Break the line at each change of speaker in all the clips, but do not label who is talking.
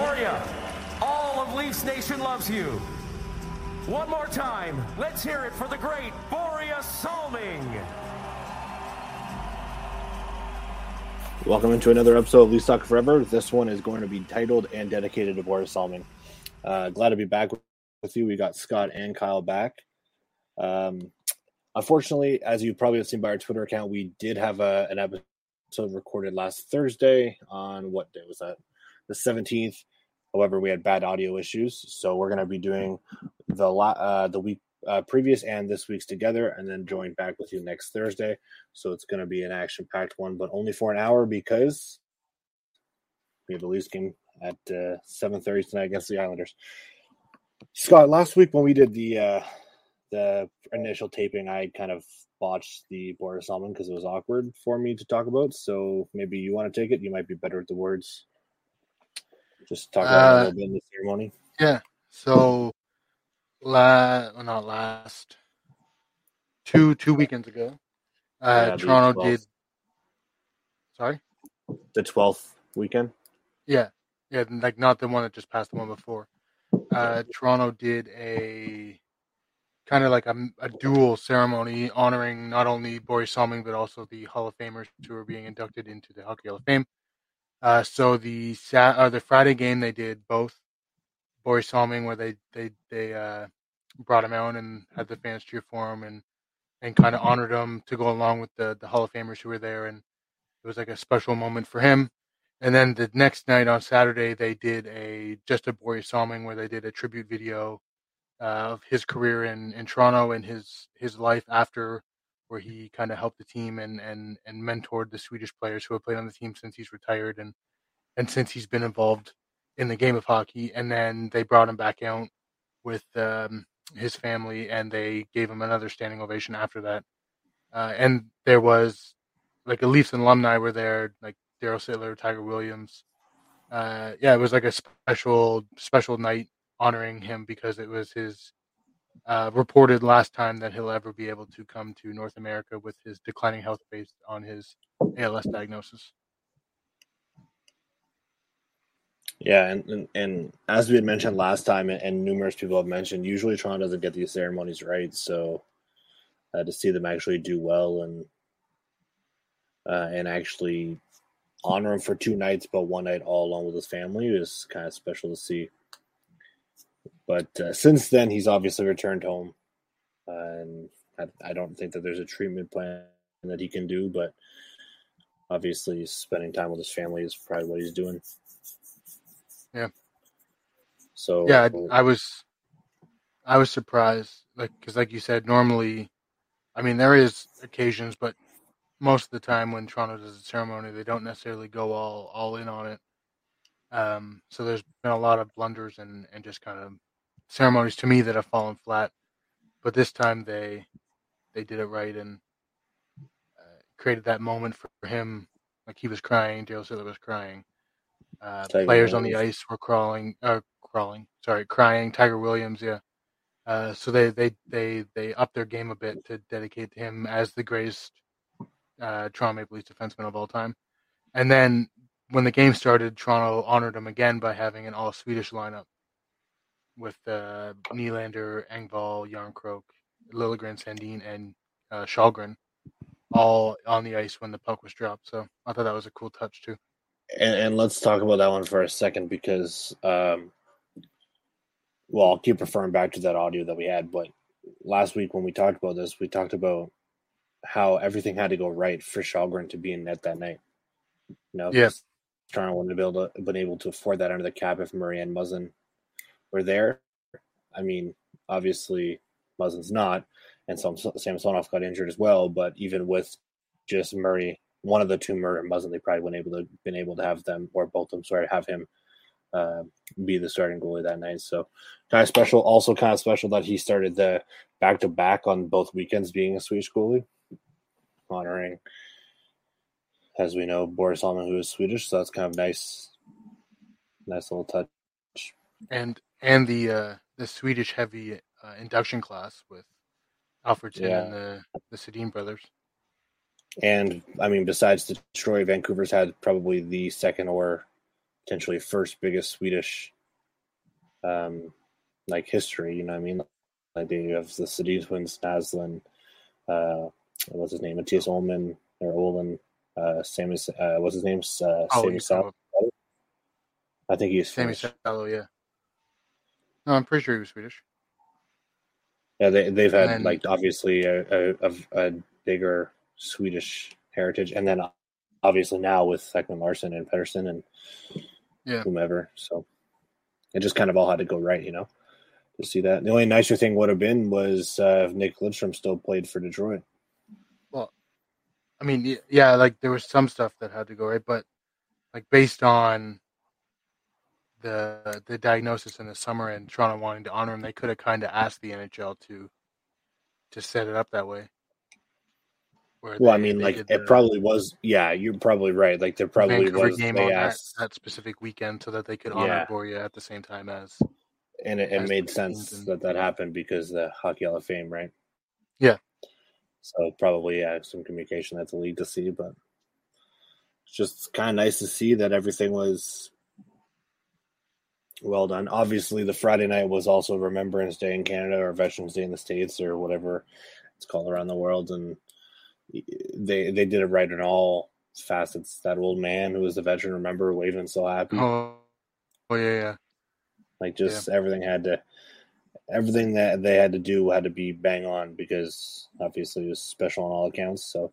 Borje, all of Leafs Nation loves you. One more time, let's hear it for the great Borje Salming.
Welcome into another episode of Leafs Talk Forever. This one is going to be titled and dedicated to Borje Salming. Uh, glad to be back with you. We got Scott and Kyle back. Um, unfortunately, as you probably have seen by our Twitter account, we did have a, an episode recorded last Thursday on what day was that? The 17th. However, we had bad audio issues, so we're going to be doing the uh, the week uh, previous and this week's together, and then join back with you next Thursday. So it's going to be an action packed one, but only for an hour because we have the Leafs game at uh, 7:30 tonight against the Islanders. Scott, last week when we did the uh, the initial taping, I kind of botched the Borje Salming because it was awkward for me to talk about. So maybe you want to take it. You might be better at the words. Just talk about uh, a little bit in the ceremony.
Yeah. So, last, well, not last two two weekends ago, uh, yeah, Toronto did. Sorry.
The twelfth weekend.
Yeah, yeah, like not the one that just passed the one before. Uh, Toronto did a kind of like a, a dual ceremony honoring not only Borje Salming but also the Hall of Famers who are being inducted into the Hockey Hall of Fame. Uh, so the Sat- uh, the Friday game they did both Borje Salming where they they they uh, brought him out and had the fans cheer for him and and kind of honored him to go along with the the Hall of Famers who were there and it was like a special moment for him. And then the next night on Saturday they did a just a Borje Salming where they did a tribute video uh, of his career in, in Toronto and his his life after, where he kind of helped the team and and and mentored the Swedish players who have played on the team since he's retired and and since he's been involved in the game of hockey. And then they brought him back out with um, his family, and they gave him another standing ovation after that. Uh, and there was like a Leafs alumni were there, like Daryl Sittler, Tiger Williams. Uh, yeah, it was like a special special night honoring him because it was his uh, reported last time that he'll ever be able to come to North America with his declining health based on his ALS diagnosis.
Yeah, and, and, and as we had mentioned last time, and numerous people have mentioned, usually Toronto doesn't get these ceremonies right. So uh, to see them actually do well and uh, and actually honor him for two nights, but one night all alone with his family is kind of special to see. But uh, since then, he's obviously returned home, uh, and I, I, don't think that there's a treatment plan that he can do. But obviously, spending time with his family is probably what he's doing.
Yeah.
So
yeah, I, I was, I was surprised, like because, like you said, normally, I mean, there is occasions, but most of the time when Toronto does a ceremony, they don't necessarily go all all in on it. Um, so there's been a lot of blunders and and just kind of ceremonies to me that have fallen flat, but this time they they did it right and uh, created that moment for him. Like he was crying, Daryl Sittler was crying. Uh, players on the ice were crawling, uh, crawling. Sorry, crying. Tiger Williams, yeah. Uh, so they they they they upped their game a bit to dedicate to him as the greatest uh, Toronto Maple Leafs defenseman of all time. And then when the game started, Toronto honored him again by having an all Swedish lineup with uh, Nylander, Engvall, Jarnkrok, Liljegren, Sandin, and uh, Källgren all on the ice when the puck was dropped. So I thought that was a cool touch too.
And, and let's talk about that one for a second because, um, well, I'll keep referring back to that audio that we had. But last week when we talked about this, we talked about how everything had to go right for Källgren to be in net that night. You know,
yeah.
Toronto wouldn't have been able to, been able to afford that under the cap if Murray and Muzzin were there. I mean, obviously Muzzin's not, and Sam Samsonov got injured as well. But even with just Murray, one of the two Murray and Muzzin, they probably wouldn't able to been able to have them or both of them. Sorry, have him uh, be the starting goalie that night. So kind of special. Also kind of special that he started the back to back on both weekends being a Swedish goalie, honoring, as we know, Borje Salming, who is Swedish. So that's kind of nice, nice little touch.
And and the uh, the Swedish heavy uh, induction class with Alfredsson yeah. and the the Sedin brothers.
And I mean, besides Detroit, Vancouver's had probably the second or potentially first biggest Swedish um, like history. You know what I mean? Like they have the Sedin twins, Naslund, uh, what's his name, Matthias Ullman or Olin, uh, Sammy, uh, what's his name, uh,
Oh,
Sammy
you
Sal- I think he's
Sammy Salo, yeah. No, I'm pretty sure he was Swedish.
Yeah, they they've had
And-
like obviously a, a, a, a bigger Swedish heritage, and then obviously now with Ekman Larsson and Pettersson and
Yeah.
whomever. So it just kind of all had to go right, you know, to see that. The only nicer thing would have been was uh, if Nick Lidstrom still played for Detroit.
I mean, yeah, like there was some stuff that had to go right, but like based on the the diagnosis in the summer and Toronto wanting to honor him, they could have kind of asked the NHL to to set it up that way.
Well, I mean, like it
the
probably was. Yeah, you're probably right. Like there probably
Vancouver
was.
game
They
on that,
asked,
that specific weekend so that they could honor
Yeah.
Borje at the same time as
and it, it
as
made sense
and-
that that happened because the Hockey Hall of Fame, right?
Yeah.
So probably yeah, some communication at the league to see, but it's just kind of nice to see that everything was well done. Obviously, the Friday night was also Remembrance Day in Canada or Veterans Day in the States or whatever it's called around the world, and they they did it right in all facets. That old man who was a veteran, remember, waving so happy.
oh, oh yeah, yeah.
Like just everything had to, everything that they had to do had to be bang on because obviously it was special on all accounts. So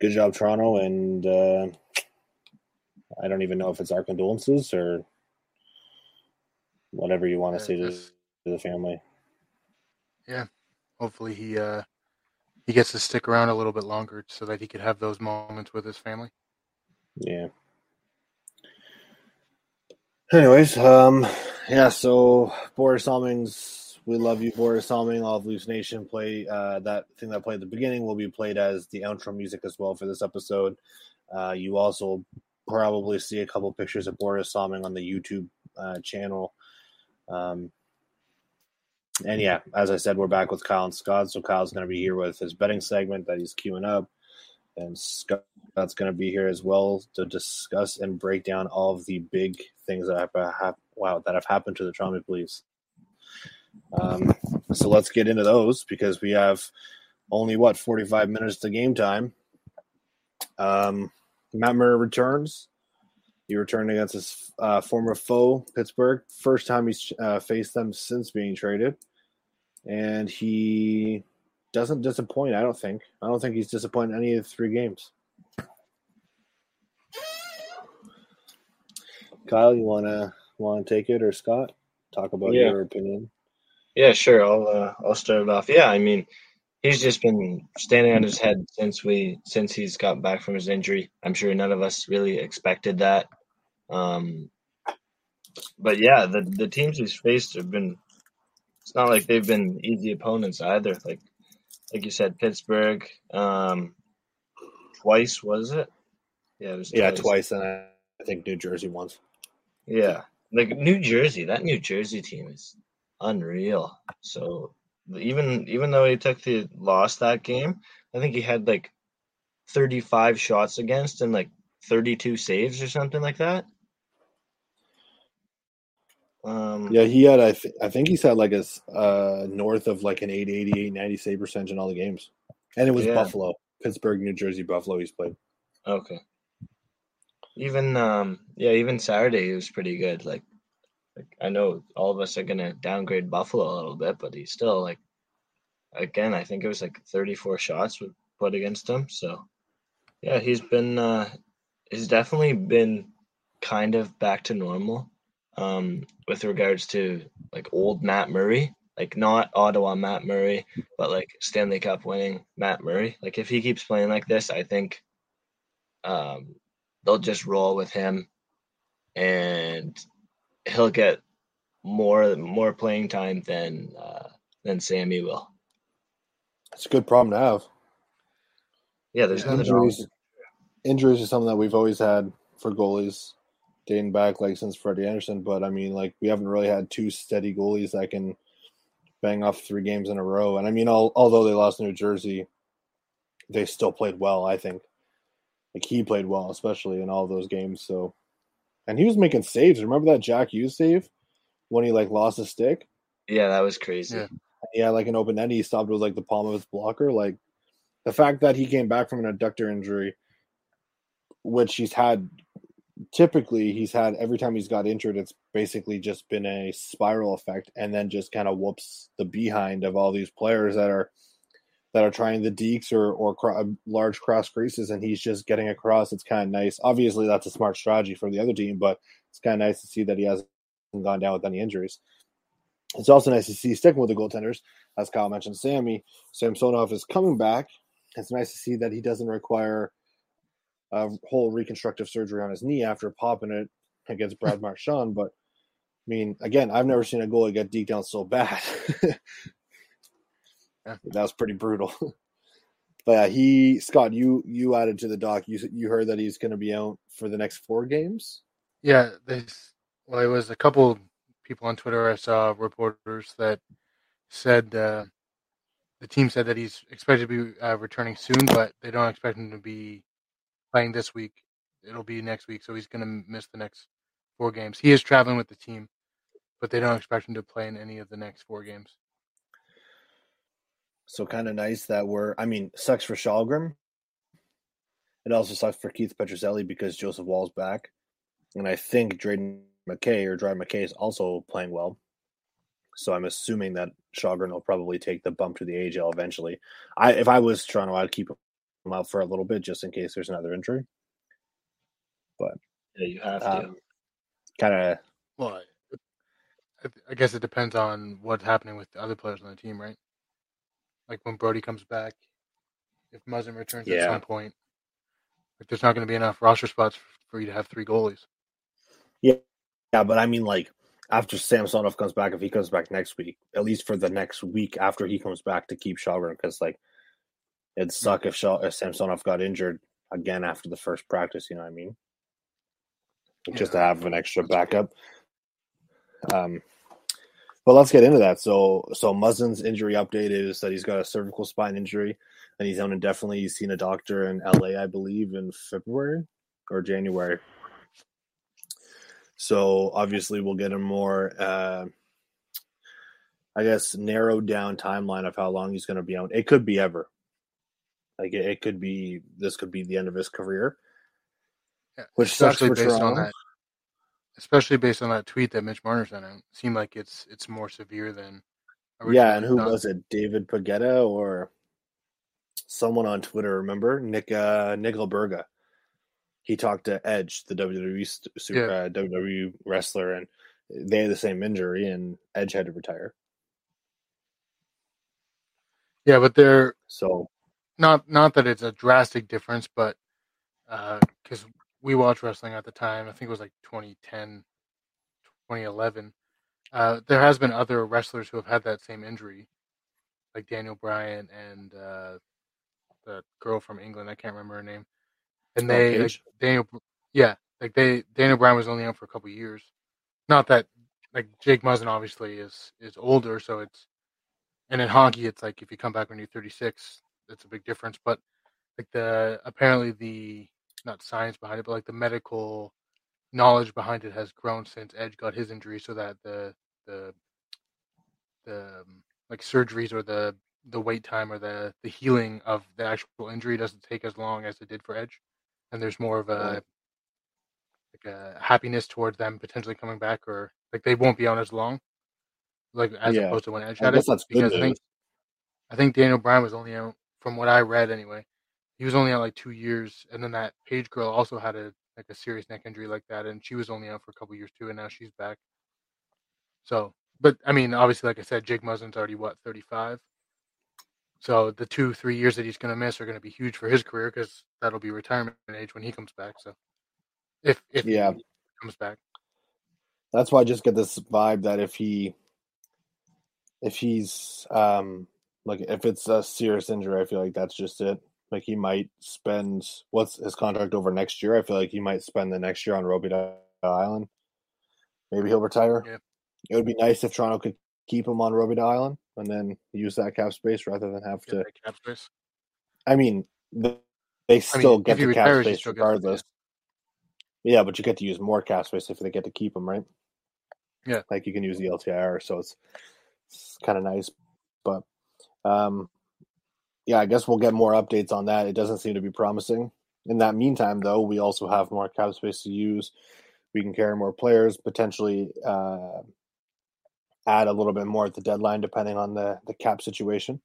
good job, Toronto, and uh, I don't even know if it's our condolences or whatever you want to say to, to the family.
Yeah, hopefully he uh he gets to stick around a little bit longer so that he could have those moments with his family.
Yeah. Anyways, um, yeah. So Borje Salming's "We Love You, Borje Salming," all of Leafs Nation play. Uh, that thing that played at the beginning will be played as the outro music as well for this episode. Uh, you also probably see a couple pictures of Borje Salming on the YouTube uh, channel. Um, and yeah, as I said, we're back with Kyle and Scott. So Kyle's going to be here with his betting segment that he's queuing up, and Scott that's going to be here as well to discuss and break down all of the big things that have, have wow that have happened to the Toronto Leafs. Um, so let's get into those because we have only what 45 minutes to game time. Um, Matt Murray returns. He returned against his uh, former foe, Pittsburgh. First time he's uh, faced them since being traded. And he doesn't disappoint, I don't think. I don't think he's disappointed any of the three games. Kyle, you wanna wanna take it or Scott? Talk about
Yeah.
your opinion.
Yeah, sure. I'll uh, I'll start it off. Yeah, I mean, he's just been standing on his head since we since he's got back from his injury. I'm sure none of us really expected that. Um, but yeah, the the teams he's faced have been. It's not like they've been easy opponents either. Like like you said, Pittsburgh. Um, twice was it? Yeah, it was
Yeah, twice, and I think New Jersey once.
Yeah, like New Jersey, that New Jersey team is unreal. So even even though he took the lost that game, I think he had like 35 shots against and like 32 saves or something like that. Um,
Yeah, he had. I, th- I think he's had like a uh, north of like an 80, 88, 90 save percentage in all the games, and it was
Yeah.
Buffalo, Pittsburgh, New Jersey, Buffalo. He's played.
Okay. Even um yeah, even Saturday he was pretty good. Like like I know all of us are gonna downgrade Buffalo a little bit, but he's still like again, I think it was like thirty four shots we put against him. So yeah, he's been uh he's definitely been kind of back to normal. Um with regards to like old Matt Murray. Like not Ottawa Matt Murray, but like Stanley Cup winning Matt Murray. Like if he keeps playing like this, I think um, they'll just roll with him, and he'll get more more playing time than uh, than Sammy will.
It's a good problem to have.
Yeah, there's wrong.
Injuries, injuries is something that we've always had for goalies, dating back like since Freddie Andersen. But I mean, like we haven't really had two steady goalies that can bang off three games in a row. And I mean, all, although they lost New Jersey, they still played well. I think. Like he played well, especially in all those games. So and he was making saves. Remember that Jack Hughes save when he like lost his stick?
Yeah, that was crazy.
Yeah.
Yeah, like an open end, he stopped with like the palm of his blocker. Like the fact that he came back from an adductor injury, which he's had typically he's had every time he's got injured, it's basically just been a spiral effect, and then just kind of whoops the behind of all these players that are that are trying the deeks or or cro- uh, large cross creases, and he's just getting across. It's kind of nice. Obviously, that's a smart strategy for the other team, but it's kind of nice to see that he hasn't gone down with any injuries. It's also nice to see sticking with the goaltenders, as Kyle mentioned. Sammy Samsonov is coming back. It's nice to see that he doesn't require a whole reconstructive surgery on his knee after popping it against Brad Marchand. But I mean, again, I've never seen a goalie get deked down so bad.
Yeah.
That was pretty brutal. but yeah, he Scott, you you added to the doc. You you heard that he's going to be out for the next four games.
Yeah, there's well, it was a couple people on Twitter I saw reporters that said uh, the team said that he's expected to be uh, returning soon, but they don't expect him to be playing this week. It'll be next week, so he's going to miss the next four games. He is traveling with the team, but they don't expect him to play in any of the next four games.
So kind of nice that we're. I mean, sucks for Källgren. It also sucks for Keith Petruzzelli because Joseph Woll's back, and I think Dryden McKay or Dry McKay is also playing well. So I'm assuming that Källgren will probably take the bump to the AHL eventually. I if I was Toronto, I'd keep him out for a little bit just in case there's another injury. But
Yeah, you have to.
um, kind of
Well, I, I guess it depends on what's happening with the other players on the team, right? Like when Brodie comes back, if Muzzin returns at some point, like there's not going to be enough roster spots for you to have three goalies.
yeah, yeah, but I mean like after Samsonov comes back, if he comes back next week, at least for the next week after he comes back to keep Källgren, because like it'd suck if, if Samsonov got injured again after the first practice. You know what I mean? Just to have an extra backup. Um, but let's get into that. So, so Muzzin's injury update is that he's got a cervical spine injury, and he's out indefinitely. He's seen a doctor in LA, I believe, in February or January. So obviously, we'll get a more, uh, I guess, narrowed down timeline of how long he's going to be out. It could be ever. Like it, it could be. This could be the end of his career,
Yeah,
which sucks
especially
for
based on
Toronto.
that. Especially based on that tweet that Mitch Marner sent out, it seemed like it's it's more severe than.
Yeah, and who
thought.
was it? David Pagnotta or someone on Twitter? Remember Nick uh, Nick Alberga? He talked to Edge, the WWE super,
Yeah.
uh, WWE wrestler, and they had the same injury, and Edge had to retire.
Yeah, but they're
So
not not that it's a drastic difference, but because we watched wrestling at the time, I think it was like 2010, 2011. Uh, there has been other wrestlers who have had that same injury, like Daniel Bryan and uh, the girl from England. I can't remember her name. And they like, Daniel, yeah, like they Daniel Bryan was only out for a couple years. Not that like Jake Muzzin obviously is is older, so it's and in hockey it's like if you come back when you're 36, that's a big difference. But like the apparently the not science behind it, but like the medical knowledge behind it has grown since Edge got his injury, so that the the the um, like surgeries or the the wait time or the the healing of the actual injury doesn't take as long as it did for Edge, and there's more of a like a happiness towards them potentially coming back, or like they won't be on as long, like as
Yeah.
opposed to when Edge
I
had it. Because I think I think Daniel Bryan was only out from what I read anyway. He was only out like two years, and then that Paige girl also had a like a serious neck injury like that, and she was only out for a couple years too, and now she's back. So, but I mean, obviously, like I said, Jake Muzzin's already what thirty five. So the two three years that he's going to miss are going to be huge for his career because that'll be retirement age when he comes back. So, if if
Yeah.
he comes back,
that's why I just get this vibe that if he, if he's um like if it's a serious injury, I feel like that's just it. Like he might spend what's his contract over next year. I feel like he might spend the next year on Robidas Island. Maybe he'll retire.
Yeah.
It would be nice if Toronto could keep him on Robidas Island and then use that cap space rather than have
get
to.
cap space.
I mean, th- they still
if
get the cap
retires,
space
still gets it,
regardless. Yeah, but you get to use more cap space if they get to keep them, right?
Yeah.
like you can use the LTIR, so it's, it's kind of nice. But um, yeah, I guess we'll get more updates on that. It doesn't seem to be promising. In that meantime, though, we also have more cap space to use. We can carry more players, potentially uh, add a little bit more at the deadline, depending on the the cap situation.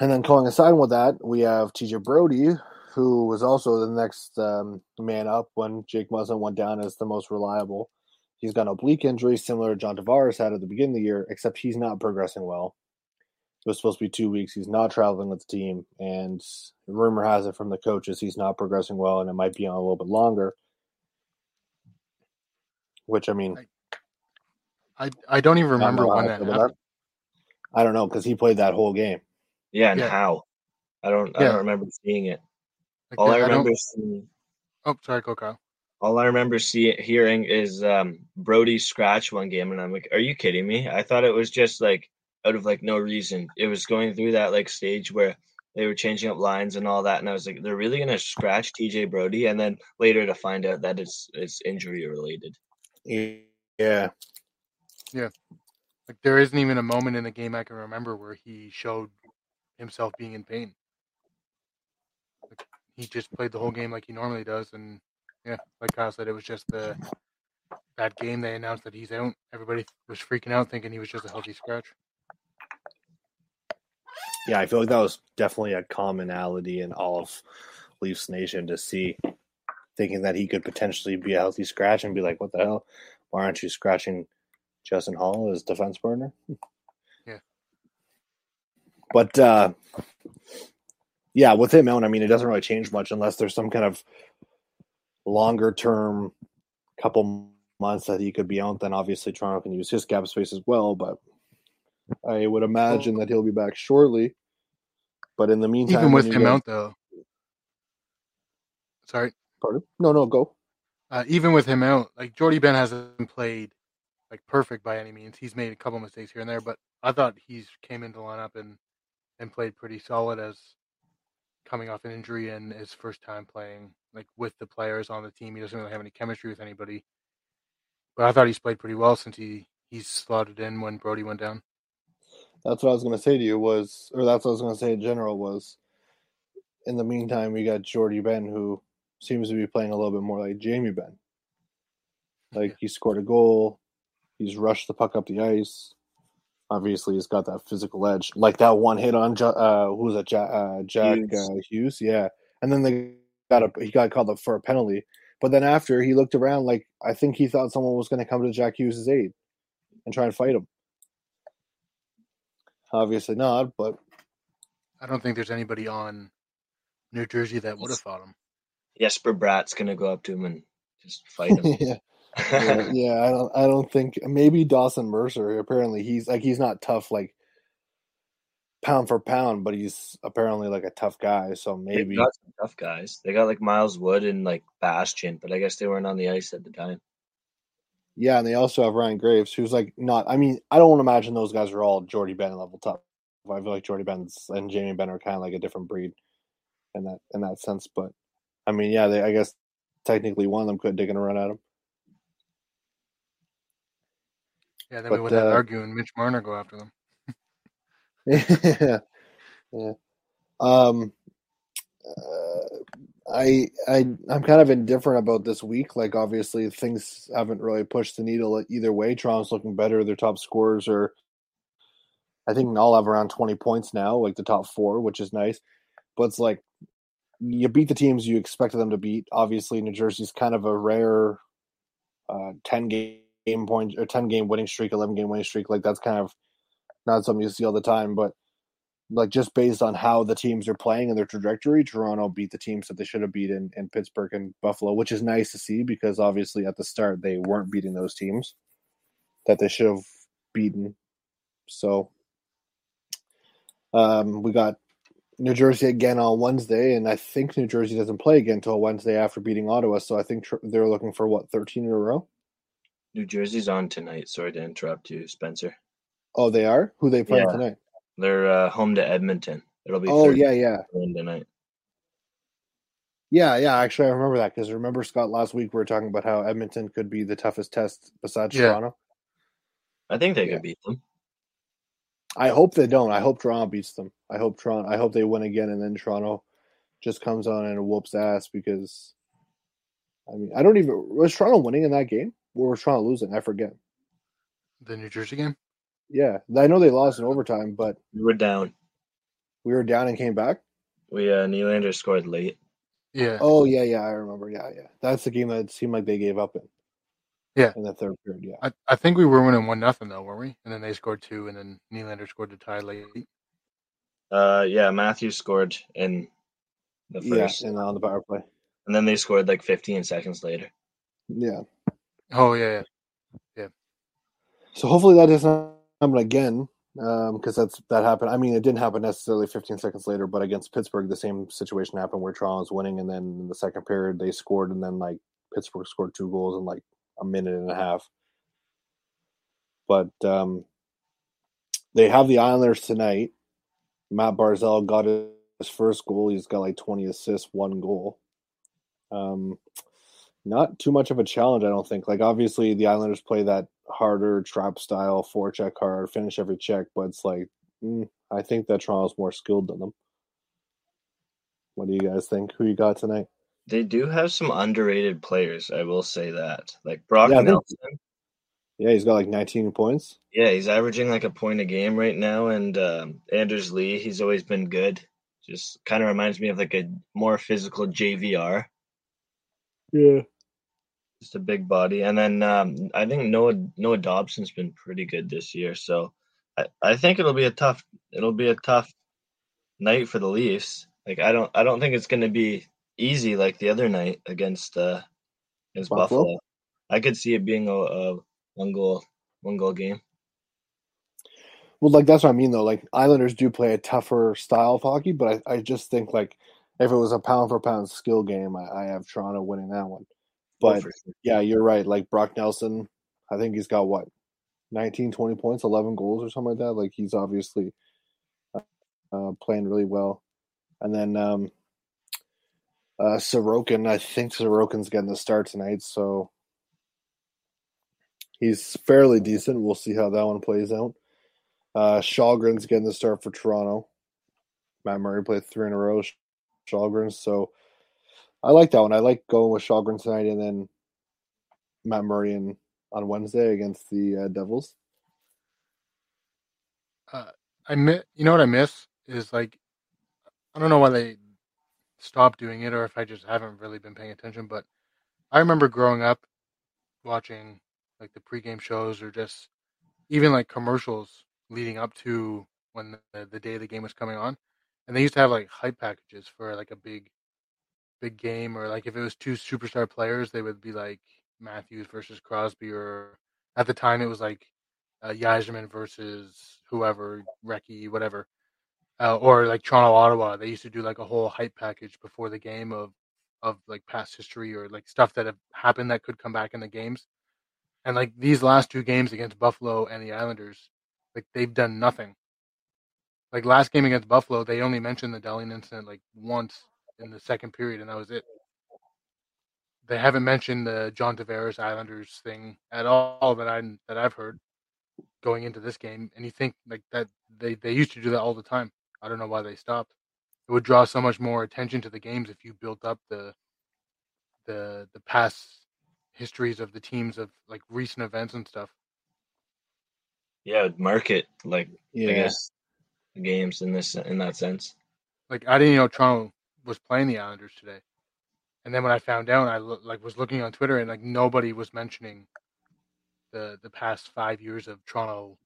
And then coinciding with that, we have TJ Brodie, who was also the next um, man up when Jake Muzzin went down as the most reliable. He's got an oblique injury similar to John Tavares had at the beginning of the year, except he's not progressing well. It was supposed to be two weeks. He's not traveling with the team, and rumor has it from the coaches he's not progressing well, and it might be on a little bit longer. Which I mean,
I I don't even
I don't
remember when
I
that
feel about
happened.
I don't know because he played that whole game.
Yeah, and
Yeah.
how? I don't. I don't remember seeing it.
Like,
All I
I don't-
remember seeing,
Oh, sorry, go Kyle.
all I remember see hearing is um, Brodie scratch one game, and I'm like, "Are you kidding me?" I thought it was just like out of like no reason. It was going through that like stage where they were changing up lines and all that, and I was like, "They're really gonna scratch TJ Brodie?" And then later to find out that it's it's injury related.
Yeah, yeah.
Like there isn't even a moment in the game I can remember where he showed himself being in pain. Like, he just played the whole game like he normally does, and yeah, like Kyle said, it was just the that game they announced that he's out. Everybody was freaking out, thinking he was just a healthy scratch.
Yeah. I feel like that was definitely a commonality in all of Leafs Nation to see, thinking that he could potentially be a healthy scratch and be like, "What the hell? Why aren't you scratching Justin Holl as defense partner?"
Yeah.
But uh, yeah, with him out, I mean, it doesn't really change much unless there's some kind of longer term couple months that he could be out. Then obviously Toronto can use his cap space as well. But I would imagine that he'll be back shortly. But in the meantime,
Even with him
guys-
out, though. Sorry,
pardon? No, no, go.
uh, even with him out, like Jordie Benn hasn't played like perfect by any means. He's made a couple mistakes here and there, but I thought he's came into lineup and and played pretty solid as coming off an injury and his first time playing like with the players on the team. He doesn't really have any chemistry with anybody, but I thought he's played pretty well since he he's slotted in when Brodie went down.
That's what I was going to say to you was, or that's what I was going to say in general was. In the meantime, we got Jordie Benn, who seems to be playing a little bit more like Jamie Benn. Like he scored a goal, he's rushed the puck up the ice. Obviously, he's got that physical edge, like that one hit on uh, who was that? Jack, uh, Jack
Hughes.
Uh, Hughes, yeah. And then they got a he got called up for a penalty, but then after he looked around, like I think he thought someone was going to come to Jack Hughes' aid and try and fight him. Obviously not, but
I don't think there's anybody on New Jersey that would have fought him.
Jesper Bratt's gonna go up to him and just fight him.
yeah, yeah, yeah. I don't, I don't think maybe Dawson Mercer. Apparently, he's like he's not tough like pound for pound, but he's apparently like a tough guy. So maybe
got some tough guys. They got like Miles Wood and like Bastian, but I guess they weren't on the ice at the time.
Yeah. And they also have Ryan Graves, who's like not. I mean, I don't imagine those guys are all Jordie Benn level top. I feel like Jordie Benn's and Jamie Benn are kind of like a different breed in that in that sense. But I mean, yeah, they I guess technically one of them could dig a run at him.
Yeah, then
But,
we would have
uh,
argue and Mitch Marner go after them.
yeah, yeah. Um, uh, I I I'm kind of indifferent about this week. Like, obviously, things haven't really pushed the needle either way. Toronto's looking better. Their top scorers are, I think, all have around twenty points now, like the top four, which is nice. But it's like you beat the teams you expected them to beat. Obviously, New Jersey's kind of a rare uh, ten game point or ten game winning streak, eleven game winning streak. Like that's kind of not something you see all the time, but like just based on how the teams are playing and their trajectory, Toronto beat the teams that they should have beaten in Pittsburgh and Buffalo, which is nice to see because obviously at the start they weren't beating those teams that they should have beaten. So um, we got New Jersey again on Wednesday, and I think New Jersey doesn't play again until Wednesday after beating Ottawa. So I think tr- they're looking for what thirteen in a row.
New Jersey's on tonight. Sorry to interrupt you, Spencer.
Oh, they are. Who they play
Yeah.
tonight?
They're uh, home to Edmonton. It'll be
Oh yeah, yeah.
tonight.
Yeah, yeah. Actually, I remember that because remember Scott last week we were talking about how Edmonton could be the toughest test besides
Yeah.
Toronto.
I think they
Yeah.
could beat them.
I hope they don't. I hope Toronto beats them. I hope Toronto. I hope they win again, and then Toronto just comes on and whoops ass because. I mean, I don't even was Toronto winning in that game, or was Toronto losing? I forget.
The New Jersey game.
Yeah, I know they lost in overtime, but
We were down.
we were down and came back.
We uh, Nylander scored late.
Yeah.
Oh yeah, yeah, I remember. Yeah, yeah, that's the game that it seemed like they gave up in.
Yeah.
in the third period. Yeah,
I, I think we were winning one nothing though, weren't we? And then they scored two, and then Nylander scored to tie late.
Uh, yeah, Matthew scored in the
yeah,
first,
and on the power play.
and then they scored like 15 seconds later.
Yeah,
Oh yeah, yeah.
so hopefully that doesn't happen again because that's that happened. I mean, it didn't happen necessarily 15 seconds later, but against Pittsburgh, the same situation happened where Toronto was winning, and then in the second period they scored, and then like Pittsburgh scored two goals in like a minute and a half. But um, they have the Islanders tonight. Matt Barzal got his first goal. He's got like 20 assists, one goal. Um, not too much of a challenge, I don't think. Like obviously the Islanders play that harder trap style, forecheck hard, finish every check, but it's like mm, I think that Toronto's more skilled than them. What do you guys think? Who you got tonight?
They do have some underrated players. I will say that, like Brock
Yeah,
Nelson.
Yeah, he's got like 19 points.
Yeah, he's averaging like a point a game right now, and um, Anders Lee. He's always been good. Just kind of reminds me of like a more physical JVR.
Yeah.
Just a big body, and then um, I think Noah Noah Dobson's been pretty good this year. So I, I think it'll be a tough it'll be a tough night for the Leafs. Like I don't I don't think it's going to be easy like the other night against uh against
Buffalo?
Buffalo. I could see it being a, a one goal one goal game.
Well, like that's what I mean though. Like Islanders do play a tougher style of hockey, but I, I just think like if it was a pound for pound skill game, I, I have Toronto winning that one.
Oh,
But
sure.
yeah, you're right. Like Brock Nelson, I think he's got what 19, 20 points, 11 goals or something like that. Like he's obviously uh, uh, playing really well. And then um, uh, Sorokin, I think Sorokin's getting the start tonight, so he's fairly decent. We'll see how that one plays out. Uh, Källgren's getting the start for Toronto. Matt Murray played three in a row. Källgren, so I like that one. I like going with Källgren tonight, and then Matt Murray in, on Wednesday against the uh, Devils.
Uh, I miss. You know what I miss is like, I don't know why they stopped doing it, or if I just haven't really been paying attention. But I remember growing up watching like the pregame shows, or just even like commercials leading up to when the, the day the game was coming on, and they used to have like hype packages for like a big, big game, or like if it was two superstar players, they would be like Matthews versus Crosby, or at the time it was like uh, Yashin versus whoever, Reki, whatever, uh, or like Toronto, Ottawa. They used to do like a whole hype package before the game of of like past history or like stuff that have happened that could come back in the games. And like these last two games against Buffalo and the Islanders, like they've done nothing. Like last game against Buffalo, they only mentioned the Dahlin incident like once in the second period, and that was it. They haven't mentioned the John Tavares Islanders thing at all that I that I've heard going into this game. And you think like that they they used to do that all the time. I don't know why they stopped. It would draw so much more attention to the games if you built up the the the past histories of the teams of like recent events and stuff.
Yeah, market like I guess the games in this in that sense.
Like I didn't know Toronto was playing the Islanders today, and then when I found out, I lo- like was looking on Twitter and like nobody was mentioning the the past five years of Toronto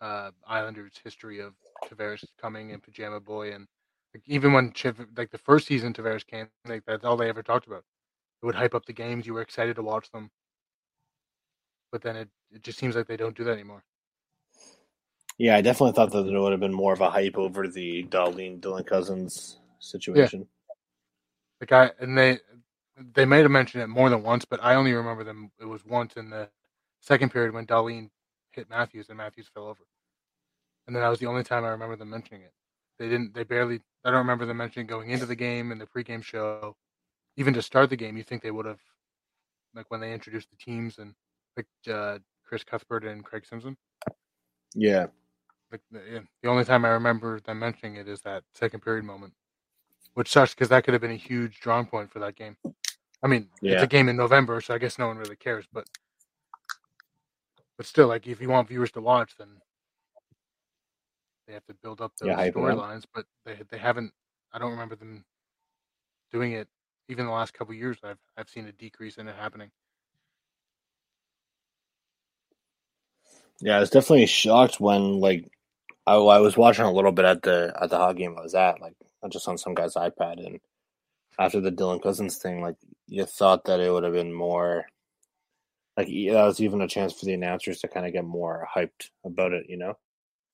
uh, Islanders history of Tavares coming and Pajama Boy, and like, even when Chiv- like the first season Tavares came, like that's all they ever talked about. It would hype up the games. You were excited to watch them, but then it it just seems like they don't do that anymore.
Yeah. I definitely thought that there would have been more of a hype over the Dahlin Dylan Cozens situation.
Like I and they they may have mentioned it more than once, but I only remember them. It was once in the second period when Dahlin hit Matthews and Matthews fell over, and then that was the only time I remember them mentioning it. they didn't. They barely. I don't remember them mentioning going into the game and the pregame show, even to start the game. You think they would have, like when they introduced the teams and like uh, Chris Cuthbert and Craig Simpson.
Yeah,
Like the, the only time I remember them mentioning it is that second period moment, which sucks because that could have been a huge drawing point for that game. I mean, it's a game in November, so I guess no one really cares. But but still, like if you want viewers to watch, then they have to build up those
Yeah, hype it up.
storylines. But they they haven't. I don't remember them doing it. Even the last couple years, I've I've seen a decrease in it happening.
yeah. I was definitely shocked when like I, I was watching a little bit at the at the hockey game I was at, like just on some guy's iPad, and after the Dylan Cozens thing, like you thought that it would have been more. Like that was even a chance for the announcers to kind of get more hyped about it, you know.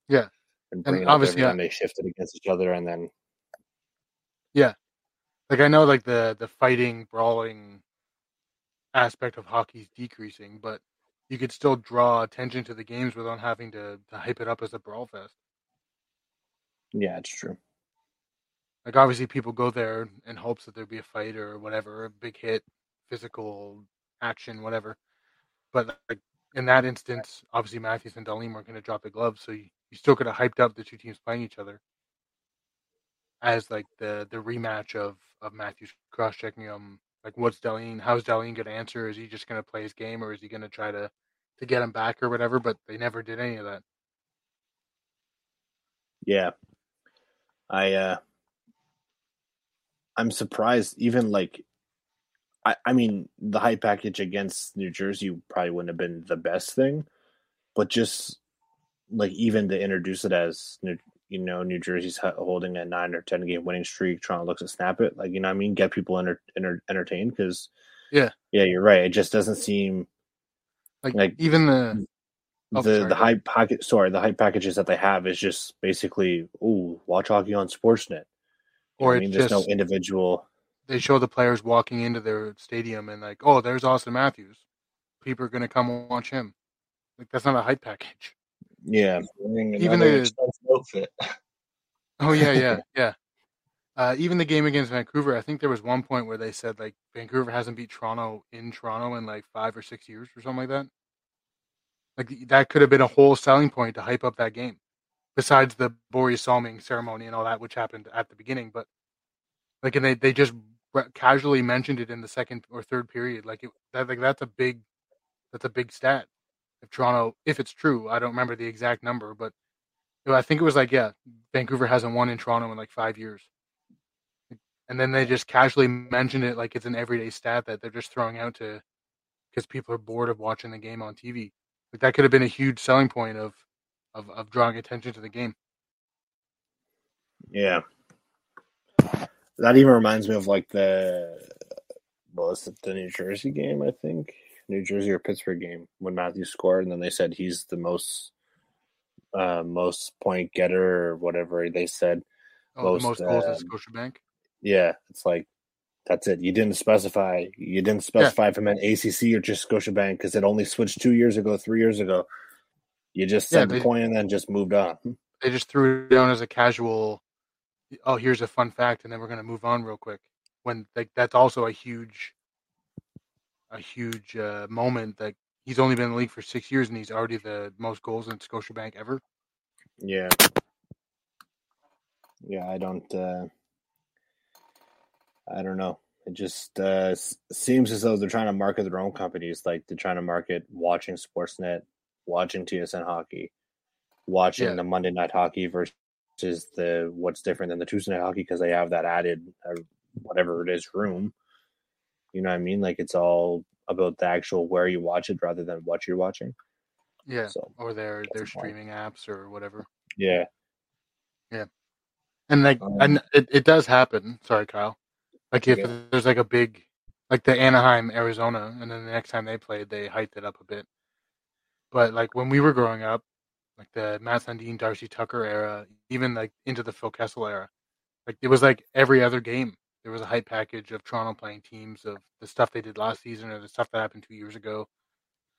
Yeah.
and it
obviously, uh,
they shifted against each other, and then yeah,
like I know like the the fighting brawling aspect of hockey is decreasing, but you could still draw attention to the games without having to, to hype it up as a brawl fest.
Yeah, it's true.
Like obviously people go there in hopes that there'd be a fight or whatever, a big hit, physical action, whatever. But like in that instance, obviously Matthews and Dahlin weren't going to drop the gloves, so you, you still could have hyped up the two teams playing each other as like the the rematch of of Matthews cross checking him. Like, what's Dahlin? How's Dahlin going to answer? Is he just going to play his game, or is he going to try to to get him back or whatever? But they never did any of that.
Yeah. I uh I'm surprised even like I I mean the high package against New Jersey probably wouldn't have been the best thing, but just like even to introduce it as New, you know New Jersey's holding a 9 or 10 game winning streak trying to look to snap it like you know what I mean get people enter, enter, entertained cuz
Yeah.
Yeah, you're right. It just doesn't seem
Like,
Like,
even the Oh,
the
sorry,
the high packet sorry the hype packages that they have is just basically ooh watch hockey on sportsnet
or
I
it's
mean there's
just
no individual
they show the players walking into their stadium and like, oh, there's Austin Matthews. People are going to come watch him. Like that's not a hype package.
yeah
Even the-
outfit.
Oh yeah, yeah, yeah. Uh, even the game against Vancouver, I think there was one point where they said like Vancouver hasn't beat Toronto in Toronto in like five or six years or something like that. Like that could have been a whole selling point to hype up that game, besides the Borje Salming ceremony and all that, which happened at the beginning. But like, and they they just casually mentioned it in the second or third period. Like it, that, like that's a big, that's a big stat. If Toronto, if it's true, I don't remember the exact number, but I think it was like yeah, Vancouver hasn't won in Toronto in like five years. And then they just casually mentioned it like it's an everyday stat that they're just throwing out to because people are bored of watching the game on TV. Like that could have been a huge selling point of of, of drawing attention to the game.
yeah that even reminds me of like the what was it the New Jersey game I think New Jersey or Pittsburgh game when Matthews scored and then they said he's the most uh most point getter or whatever they said
Oh, the
Most,
most goals in
um,
Scotiabank.
yeah it's like that's it you didn't specify you didn't specify if it meant ACC or just Scotiabank because it only switched two years ago three years ago you just
Yeah,
said the
they-
point and then just moved on
They just threw it down as a casual. Oh, here's a fun fact, and then we're gonna move on real quick. When like that's also a huge, a huge uh, moment. That he's only been in the league for six years, and he's already the most goals in Scotiabank ever.
Yeah. Yeah, I don't uh I don't know. It just uh seems as though they're trying to market their own companies like they're trying to market watching Sportsnet, watching TSN hockey, watching
Yeah.
the Monday night hockey versus the what's different than the Tuesday night hockey because they have that added uh, whatever it is room. You know what I mean? Like it's all about the actual where you watch it rather than what you're watching.
Yeah,
So,
or their their
a point.
streaming apps or whatever. Yeah.
Yeah.
And like,
Um,
and it, it does happen. Sorry, Kyle. Like if
Yeah.
there's like a big, like the Anaheim, Arizona, and then the next time they played, they hyped it up a bit. But like when we were growing up, like the Matt Sundin, Darcy Tucker era, even like into the Phil Kessel era, like it was like every other game there was a hype package of Toronto playing teams of the stuff they did last season or the stuff that happened two years ago,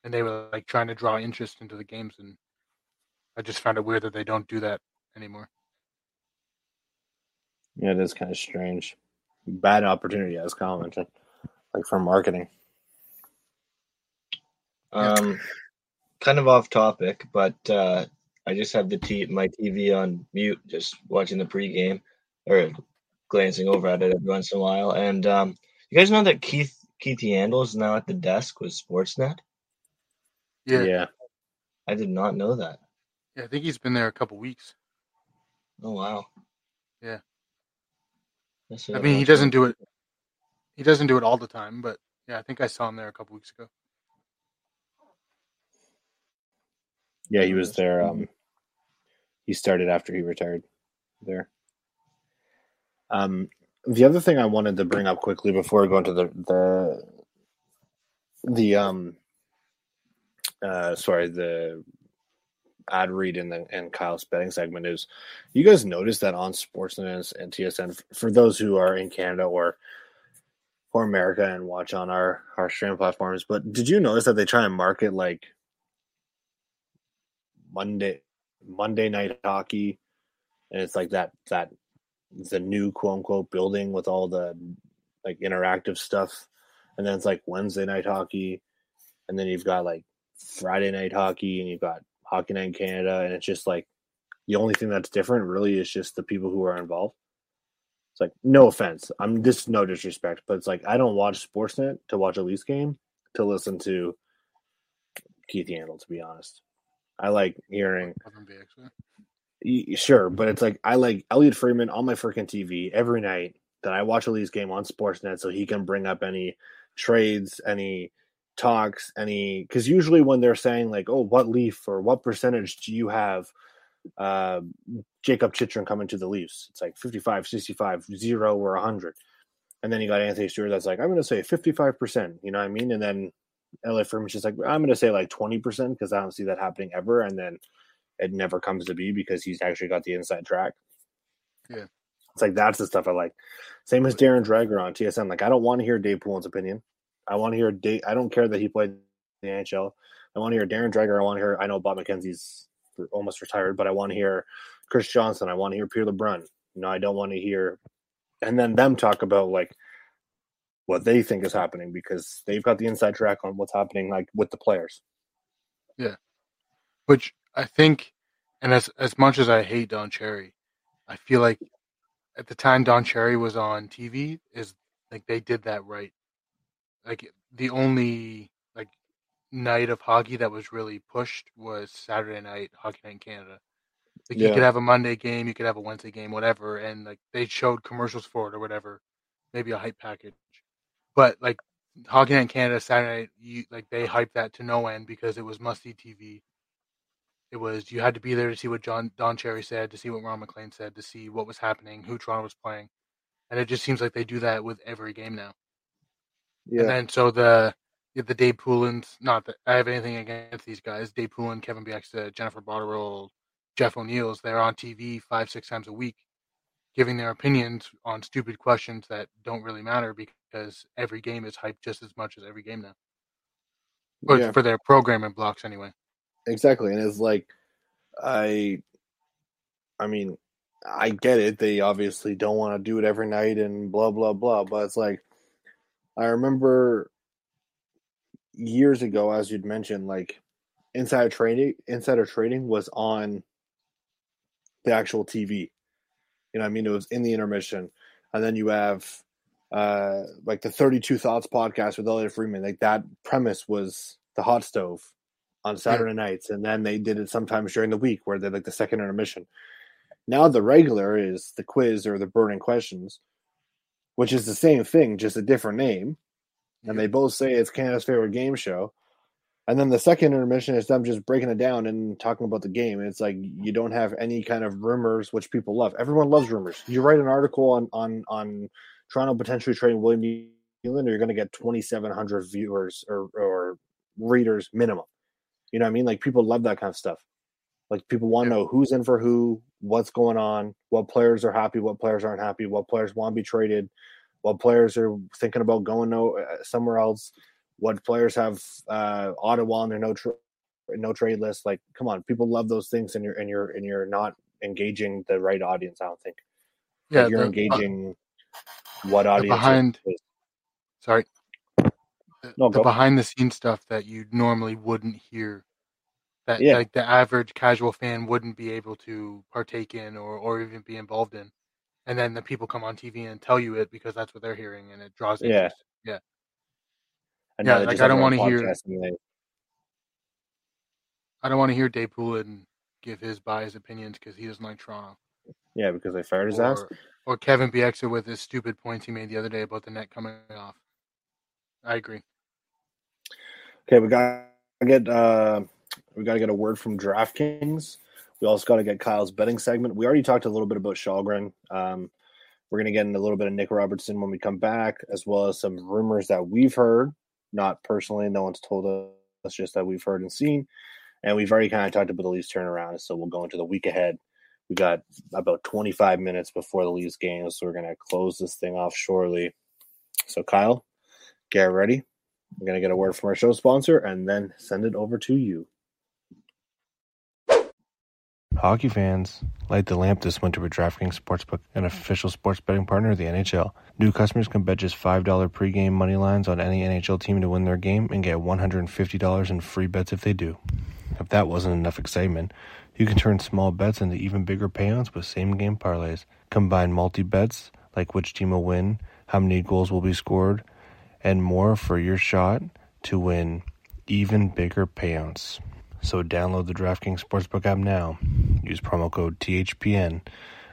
and they were like trying to draw interest into the games. And I just found it weird that they don't do that anymore.
Yeah, it is kind of strange. Bad opportunity, as commented, like for marketing.
Um, kind of off topic, but uh, I just have the t- my TV on mute, just watching the pregame or glancing over at it every once in a while. And um, you guys know that Keith Keith Yandle is now at the desk with Sportsnet.
Yeah, yeah,
yeah.
I did not know that.
Yeah, I think he's been there a couple weeks.
Oh wow.
Yeah.
That's
I
a-
mean, he doesn't do it. He doesn't do it all the time, but yeah, I think I saw him there a couple weeks ago.
Yeah, he was there. Um, he started after he retired there. Um, the other thing I wanted to bring up quickly before we go into the the the um uh sorry the ad read in the in Kyle's betting segment is you guys notice that on Sportsnet and TSN for those who are in Canada or or America and watch on our our streaming platforms, but did you notice that they try and market like Monday Monday night hockey, and it's like that that the new quote unquote building with all the like interactive stuff, and then it's like Wednesday night hockey, and then you've got like Friday night hockey, and you've got Hockey Night in Canada, and it's just like the only thing that's different really is just the people who are involved. It's like no offense, I'm just no disrespect, but it's like I don't watch Sportsnet to watch a Leafs game to listen to Keith Yandle, to be honest. I like hearing
Wasn't big, actually.
Y- Sure, but it's like I like Elliotte Friedman on my freaking TV every night that I watch a Leafs game on Sportsnet, so he can bring up any trades, any talks, any because usually when they're saying like, "Oh, what Leaf or what percentage do you have?" Uh, Jakob Chychrun coming to the Leafs, it's like 55, 65, zero or 100. And then you got Anthony Stewart that's like, I'm going to say 55%, you know what I mean? And then Elliotte Friedman's just like, I'm going to say like 20% because I don't see that happening ever. And then it never comes to be because he's actually got the inside track.
Yeah.
It's like that's the stuff I like. Same as Darren Dreger on TSN. Like I don't want to hear Dave Poulin's opinion. I want to hear Dave. I don't care that he played the NHL. I want to hear Darren Dreger. I want to hear. I know Bob McKenzie's almost retired, but I want to hear Chris Johnston. I want to hear Pierre LeBrun. You know, I don't want to hear, and then them talk about like what they think is happening because they've got the inside track on what's happening like with the players.
Yeah, which I think, and as as much as I hate Don Cherry, I feel like at the time Don Cherry was on TV, is like they did that right. Like the only like night of hockey that was really pushed was Saturday night hockey night in Canada. Like you could have a Monday game, you could have a Wednesday game, whatever, and like they showed commercials for it or whatever, maybe a hype package. But like hockey night in Canada Saturday night, you like they hyped that to no end because it was must see TV. It was you had to be there to see what John Don Cherry said, to see what Ron MacLean said, to see what was happening, who Toronto was playing, and it just seems like they do that with every game now. And then so the the Dave Poulins, not that I have anything against these guys, Dave Poulin, Kevin Bieksa, Jennifer Botterill, Jeff O'Neill's, they're on TV five six times a week, giving their opinions on stupid questions that don't really matter because every game is hyped just as much as every game now, But
Yeah.
for their programming blocks anyway.
exactly and it's like i i mean i get it they obviously don't want to do it every night and blah blah blah but it's like i remember years ago as you'd mentioned like insider trading insider trading was on the actual tv you know what i mean? It was in the intermission. And then you have uh like the 32 thoughts podcast with elliotte friedman. Like that premise was the hot stove on Saturday nights, and then they did it sometimes during the week where they like the second intermission. Now the regular is the quiz or the burning questions, which is the same thing, just a different name, and they both say it's Canada's favorite game show. And then the second intermission is them just breaking it down and talking about the game. And it's like you don't have any kind of rumors, which people love. Everyone loves rumors. You write an article on on on Toronto potentially trading William Nylander, you're going to get 2,700 viewers or or readers minimum. You know what I mean? Like people love that kind of stuff. Like people want to know who's in for who, what's going on, what players are happy, what players aren't happy, what players want to be traded, what players are thinking about going no, uh, somewhere else, what players have uh, Ottawa on their no tra- no trade list. Like, come on, people love those things, and you're and you're and you're not engaging the right audience. I don't think.
Yeah,
Like, you're
the-
engaging what audience?
behind-
is-
sorry. The,
No,
the behind the scenes stuff that you normally wouldn't hear that
Yeah.
like the average casual fan wouldn't be able to partake in or, or even be involved in. And then the people come on TV and tell you it because that's what they're hearing and it draws
Yeah.
interest.
And
Yeah, like, I don't wanna hear-
they-
I don't want to hear Dave Poulin give his biased opinions because he doesn't like Toronto.
Yeah, because they fired his ass.
Or, or Kevin Bieksa with his stupid points he made the other day about the net coming off. I agree.
Okay, we got to get uh, we got to get a word from DraftKings. We also got to get Kyle's betting segment. We already talked a little bit about Källgren. Um, we're going to get in a little bit of Nick Robertson when we come back, as well as some rumors that we've heard, not personally. No one's told us, just that we've heard and seen. And we've already kind of talked about the Leafs turnaround, so we'll go into the week ahead. We got about 25 minutes before the Leafs game, so we're going to close this thing off shortly. So, Kyle, get ready. We're going to get a word from our show sponsor and then send it over to you. Hockey fans, light the lamp this winter with DraftKings Sportsbook, an official sports betting partner of the NHL. New customers can bet just $5 pregame money lines on any NHL team to win their game and get $150 in free bets if they do. If that wasn't enough excitement, you can turn small bets into even bigger payouts with same game parlays. Combine multi bets like which team will win, how many goals will be scored, and more for your shot to win even bigger payouts. So download the DraftKings Sportsbook app now. Use promo code THPN.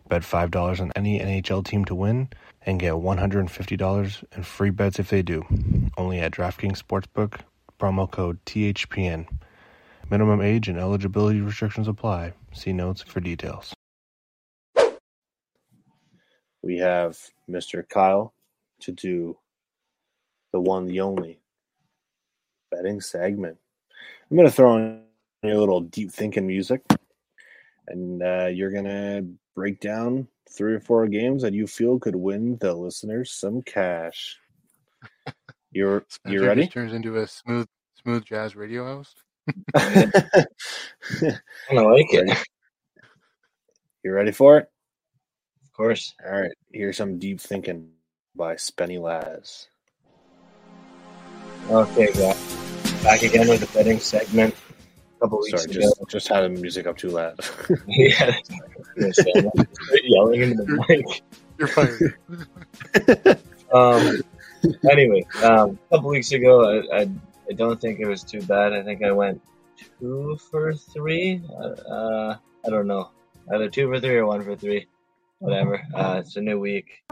Bet $5 on any NHL team to win and get $150 in free bets if they do. Only at DraftKings Sportsbook, promo code THPN. Minimum age and eligibility restrictions apply. See notes for details. We have Mr. Kyle to do the one, the only betting segment. I'm going to throw in a little deep thinking music, and uh, you're going to break down three or four games that you feel could win the listeners some cash. You're you ready?
just turns into a smooth smooth jazz radio host.
I like it.
you ready for it?
Of course.
All right. Here's some deep thinking by Spenny Laz.
Okay, back, back again with the betting segment. A couple weeks
Sorry,
ago.
just just had the music up too loud.
yeah. yelling into the mic.
You're fired.
Um, anyway, um, a couple weeks ago, I, I, I don't think it was too bad. I think I went two for three. Uh, uh, I don't know. Either two for three or one for three. Whatever. Uh, it's a new week.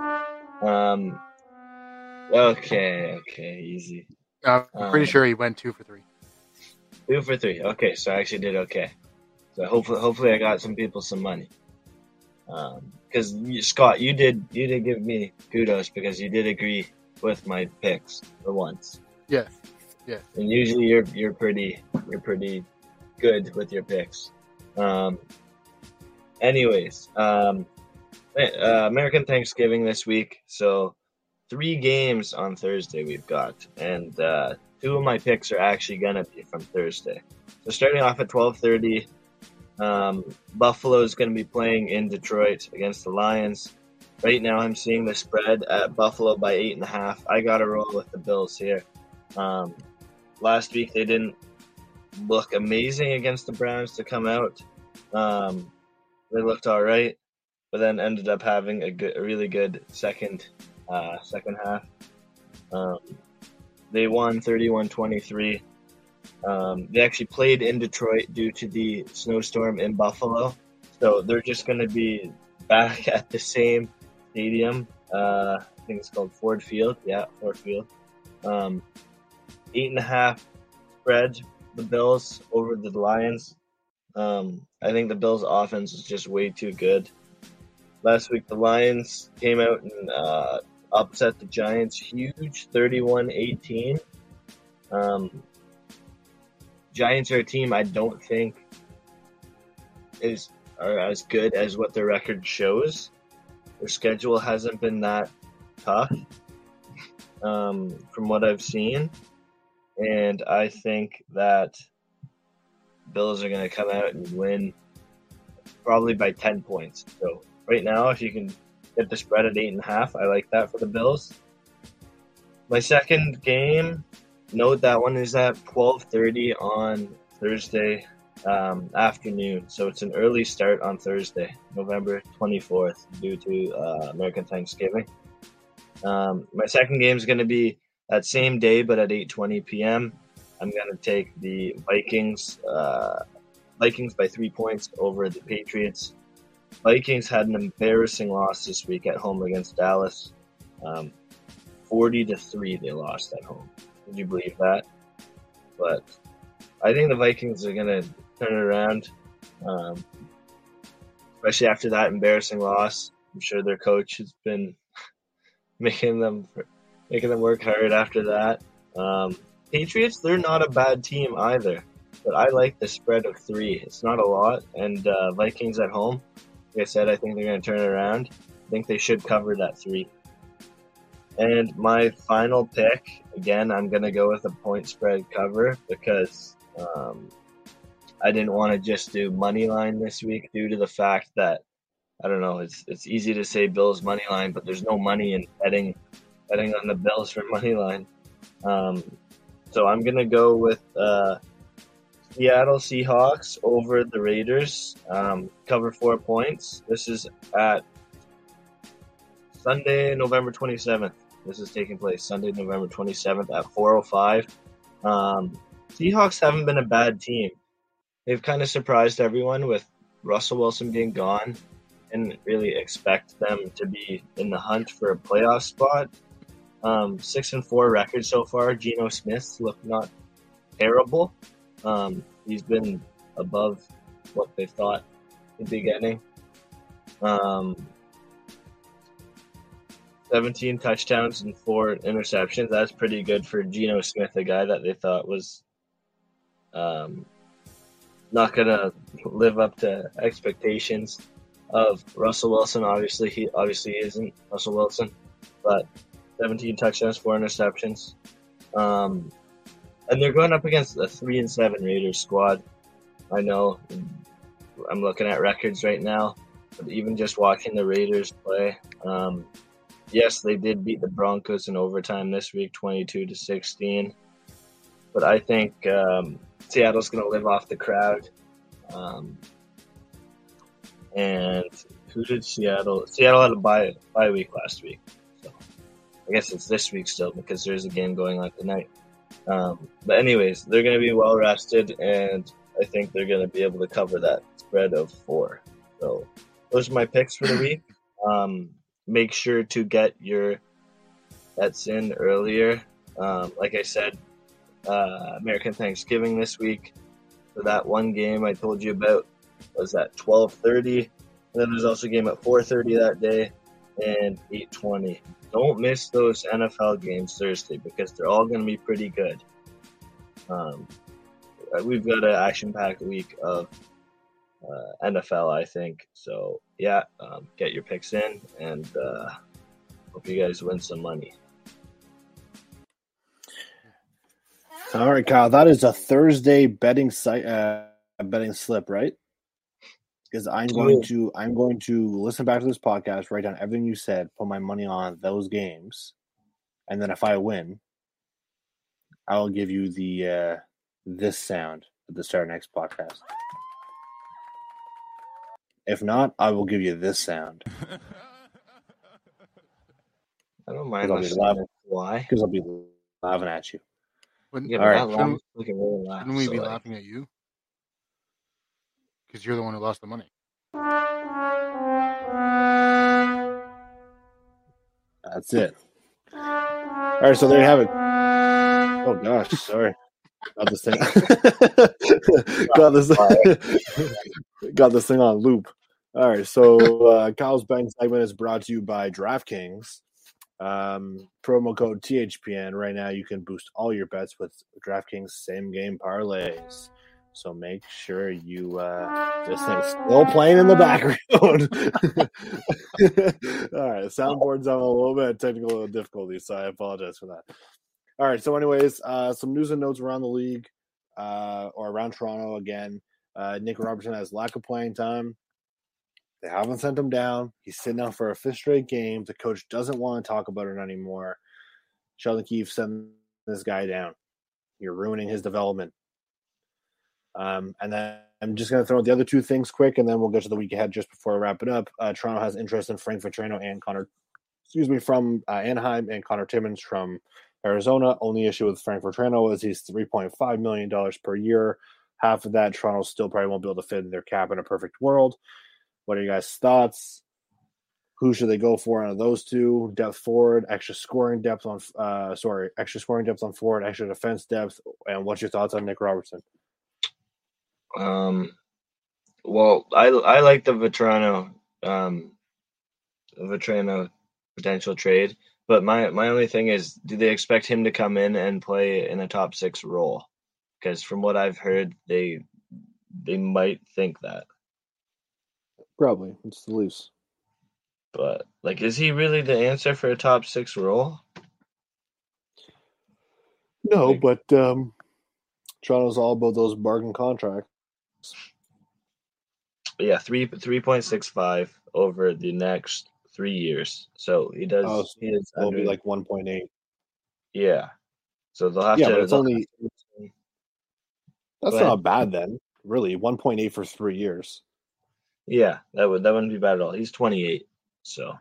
Um, okay, okay, easy.
I'm pretty
Um,
sure he went two for three.
Two for three. Okay, so I actually did okay. So hopefully, hopefully, I got some people some money. Um because Scott, you did you did give me kudos because you did agree with my picks for once.
Yes. Yeah.
And usually you're you're pretty you're pretty good with your picks. Um, anyways, um, uh, American Thanksgiving this week, so three games on Thursday we've got, and uh, two of my picks are actually gonna be from Thursday. So starting off at twelve thirty, um, Buffalo is gonna be playing in Detroit against the Lions. Right now, I'm seeing the spread at Buffalo by eight and a half. I gotta roll with the Bills here. Um, last week they didn't look amazing against the Browns to come out. Um, they looked all right, but then ended up having a good, a really good second, uh, second half. Um, they won 31-23. Um, they actually played in Detroit due to the snowstorm in Buffalo, so they're just going to be back at the same stadium. Uh, I think it's called Ford Field. Yeah, Ford Field. Um, eight and a half spread the Bills over the Lions. Um, I think the Bills' offense is just way too good. Last week, the Lions came out and uh, upset the Giants huge 31 18. Um, Giants are a team I don't think is are as good as what their record shows. Their schedule hasn't been that tough um, from what I've seen and I think that Bills are going to come out and win probably by 10 points. So right now, if you can Get the spread at eight and a half. I like that for the Bills. My second game, note that one is at twelve thirty on Thursday um, afternoon. So it's an early start on Thursday, November twenty fourth, due to uh, American Thanksgiving. Um, my second game is going to be that same day, but at eight twenty p.m. I'm going to take the Vikings. Uh, Vikings by three points over the Patriots. Vikings had an embarrassing loss this week at home against Dallas. Um, 40 to 3 they lost at home. Would you believe that? But I think the Vikings are going to turn it around, um, especially after that embarrassing loss. I'm sure their coach has been making them making them work hard after that. Um, Patriots, they're not a bad team either, but I like the spread of three. It's not a lot, and uh, Vikings at home. Like I said, I think they're going to turn it around. I think they should cover that three. And my final pick, again, I'm going to go with a point spread cover because um, I didn't want to just do money line this week due to the fact that I don't know. It's it's easy to say Bills money line, but there's no money in betting betting on the Bills for money line. Um, so I'm gonna go with uh, Seattle Seahawks over the Raiders. Um, cover four points. This is at Sunday, November 27th. This is taking place Sunday, November 27th at 4:05. Um, Seahawks haven't been a bad team. They've kind of surprised everyone with Russell Wilson being gone. and really expect them to be in the hunt for a playoff spot. Um, six and four record so far. Geno Smith looked not terrible. Um, he's been above what they thought he'd be getting. Um, 17 touchdowns and four interceptions. That's pretty good for Geno Smith, a guy that they thought was um, not going to live up to expectations of Russell Wilson. Obviously, he obviously isn't Russell Wilson, but 17 touchdowns, four interceptions. Um, and they're going up against a three and seven Raiders squad. I know I'm looking at records right now, but even just watching the Raiders play, um, yes, they did beat the Broncos in overtime this week, 22 to 16. But I think um, Seattle's going to live off the crowd. Um, and who did Seattle? Seattle had a bye bye week last week, so I guess it's this week still because there's a game going on tonight. Um, but anyways, they're going to be well rested, and I think they're going to be able to cover that spread of four. So those are my picks for the week. Um, make sure to get your bets in earlier. Um, like I said, uh, American Thanksgiving this week for that one game I told you about was at 12:30. Then there's also a game at 4:30 that day and 8:20. Don't miss those NFL games Thursday because they're all going to be pretty good. Um, we've got an action-packed week of uh, NFL, I think. So yeah, um, get your picks in and uh, hope you guys win some money.
All right, Kyle. That is a Thursday betting site, uh, betting slip, right? Because I'm going to I'm going to listen back to this podcast, write down everything you said, put my money on those games, and then if I win, I will give you the uh, this sound at the start of next podcast. If not, I will give you this sound
I don't mind
I'll be
listening.
laughing.
Why?
because I'll be laughing at you.
Wouldn't,
Yeah,
All
but
right.
that
shouldn't,
really laugh.
shouldn't we
so,
be
like,
laughing at you? Because you're the one who lost the money.
That's it. All right, so there you have it. Oh gosh, sorry. Got this thing. got this. got this thing on loop. All right, so uh, Kyle's betting segment is brought to you by DraftKings. Um, promo code THPN. Right now, you can boost all your bets with DraftKings same game parlays. So make sure you. Uh, this thing's still playing in the background. all right, soundboard's having a little bit of technical difficulties, so I apologize for that. All right, so anyways, uh, some news and notes around the league, uh, or around Toronto again. Uh, Nick Robertson has lack of playing time. They haven't sent him down. He's sitting out for a fifth straight game. The coach doesn't want to talk about it anymore. Sheldon Keefe sent this guy down. You're ruining his development. Um, and then I'm just going to throw out the other two things quick, and then we'll get to the week ahead just before I wrap it up. Uh, Toronto has interest in Frank Vatrano and Connor, excuse me, from uh, Anaheim and Connor Timmins from Arizona. Only issue with Frank Vatrano is he's $3.5 million per year. Half of that, Toronto still probably won't be able to fit in their cap in a perfect world. What are you guys' thoughts? Who should they go for out of those two? Depth forward, extra scoring depth on, uh, sorry, extra scoring depth on forward, extra defense depth, and what's your thoughts on Nick Robertson?
Um, well, I I like the Vatrano, um, Vatrano potential trade, but my my only thing is, do they expect him to come in and play in a top six role? Because from what I've heard, they they might think that.
Probably it's the Leafs.
But like, is he really the answer for a top six role?
No,
Like-
but um, Toronto's all about those bargain contracts.
But yeah, three three point six five over the next three years. So he does.
Oh, so
he is
It'll be like 1.8.
yeah. So they'll have
Yeah,
to.
but it's only
to-
that's
ahead.
not bad then. Really, 1.8 for three years.
Yeah, that would that wouldn't be bad at all. He's 28, so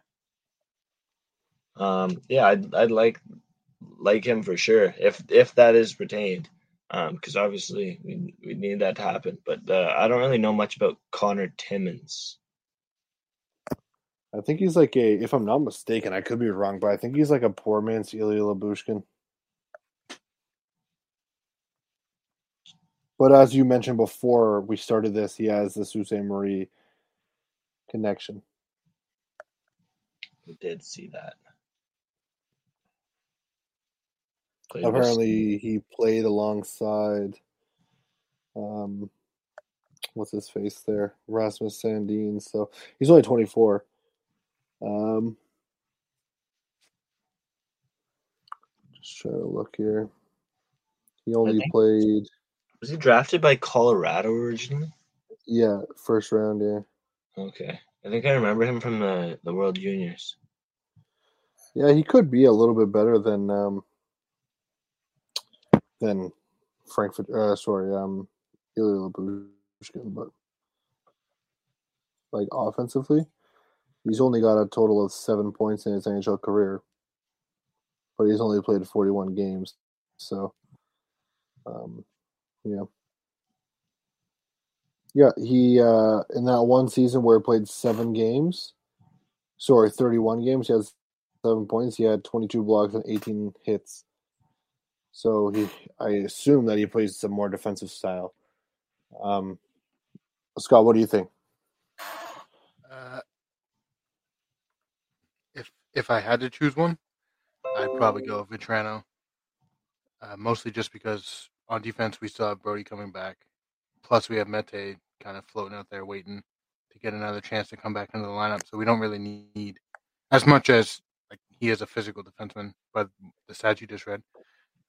um, yeah, I'd I'd like like him for sure if if that is retained, um, because obviously we we need that to happen. But uh, I don't really know much about Connor Timmins.
I think he's like a, if I'm not mistaken, I could be wrong, but I think he's like a poor man's Ilya Lyubushkin. But as you mentioned before we started this, he has the Sault Ste. Marie connection.
We did see that. Played with-
Apparently, he played alongside, um, what's his face there, Rasmus Sandin. So he's only 24. Um, just trying to look here. He only
think-
played,
was he drafted by Colorado originally?
yeah, first round. Yeah,
Okay, I think I remember him from the the World Juniors.
yeah, he could be a little bit better than um than Frankfurt. Uh, sorry, um, Ilya Lyubushkin, but like offensively, he's only got a total of seven points in his NHL career, but he's only played forty-one games. So, um, yeah, yeah, he uh in that one season where he played seven games, sorry, thirty-one games, he has seven points. He had twenty-two blocks and eighteen hits. So he, I assume that he plays some more defensive style. Um, Scott, what do you think?
Uh, if if I had to choose one, I'd probably go Vatrano. Uh, mostly just because on defense we still have Brodie coming back. Plus we have Mete kind of floating out there waiting to get another chance to come back into the lineup. So we don't really need as much as like he is a physical defenseman, but the stat you just read,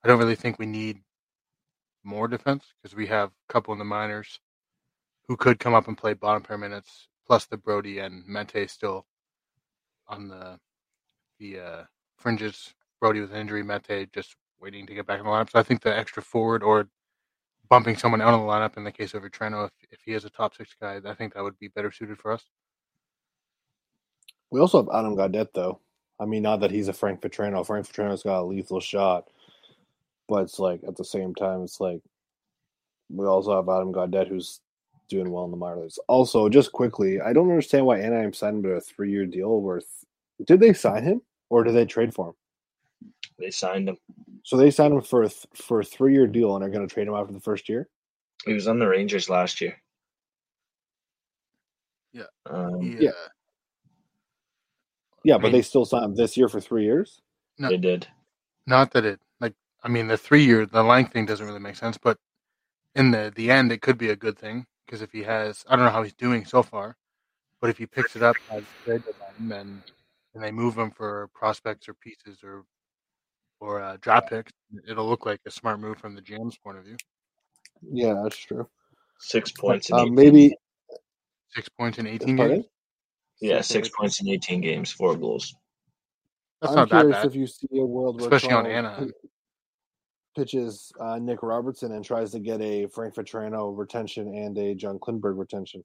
I don't really think we need more defense because we have a couple in the minors who could come up and play bottom pair minutes, plus the Brodie and Mete still on the the uh, fringes. Brodie with an injury, Mete just waiting to get back in the lineup. So I think the extra forward or bumping someone out of the lineup in the case of Treno, if, if he is a top six guy, I think that would be better suited for us.
We also have Adam Gaudette, though. I mean, not that he's a Frank Vatrano. Frank Vatrano's got a lethal shot, but it's like at the same time, it's like we also have Adam Gaudette who's doing well in the minor leagues. Also, just quickly, I don't understand why Anaheim signed him to a three-year deal. Worth did they sign him or did they trade for him?
They signed him.
So they signed him for a th- for a three-year deal, and are going to trade him after the first year.
He was on the Rangers last year.
Yeah.
Um,
He,
Yeah. Yeah,
I
but
mean-
they still signed him this year for three years.
No.
They did.
not that it like I mean the three year the length thing doesn't really make sense, but in the the end it could be a good thing because if he has I don't know how he's doing so far, but if he picks it up as trade deadline, then and they move him for prospects or pieces or or uh, draft picks, it'll look like a smart move from the GM's point of view.
Yeah, that's true.
Six points in
Um,
18.
maybe
Six points in eighteen games.
Yeah, six points in 18 games, four goals.
That's
I'm
not that
curious
bad.
if you see a world where
Especially on Anaheim.
Pi- pitches uh, Nick Robertson and tries to get a Frank Vatrano retention and a John Klingberg retention.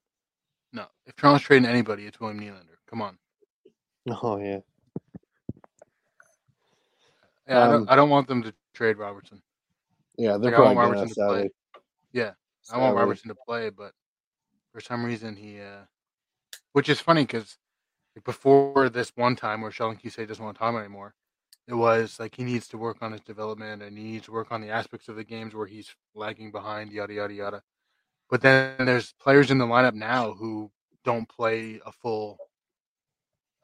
No, if Toronto's trading anybody, it's William Nylander. Come on.
Oh yeah,
Yeah, I,
Um,
don't, I don't want them to trade Robertson.
yeah, they're
Like, I want
probably
Robertson to play.
sadly.
Yeah, I want Robertson to play, but for some reason he, uh, which is funny because before this one time where Sheldon Keesey doesn't want to talk anymore, it was like he needs to work on his development and he needs to work on the aspects of the games where he's lagging behind, yada yada yada. But then there's players in the lineup now who don't play a full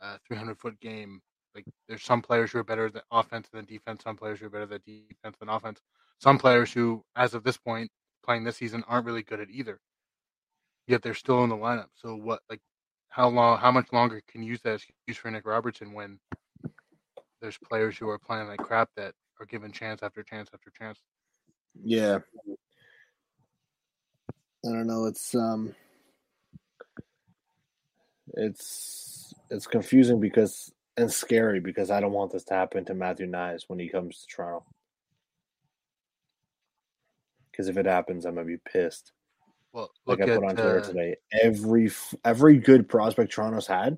uh, 300 foot game. Like there's some players who are better than offense than defense. Some players who are better than defense than offense. Some players who, as of this point, playing this season, aren't really good at either. Yet they're still in the lineup. So what? Like, how long? How much longer can you use that excuse for Nick Robertson when there's players who are playing like crap that are given chance after chance after chance?
Yeah. I don't know. It's um, it's it's confusing because and scary because I don't want this to happen to Matthew Knies when he comes to Toronto. Because if it happens, I'm gonna be pissed.
Well,
Like
look
I put
at
on Twitter
uh,
today, every every good prospect Toronto's had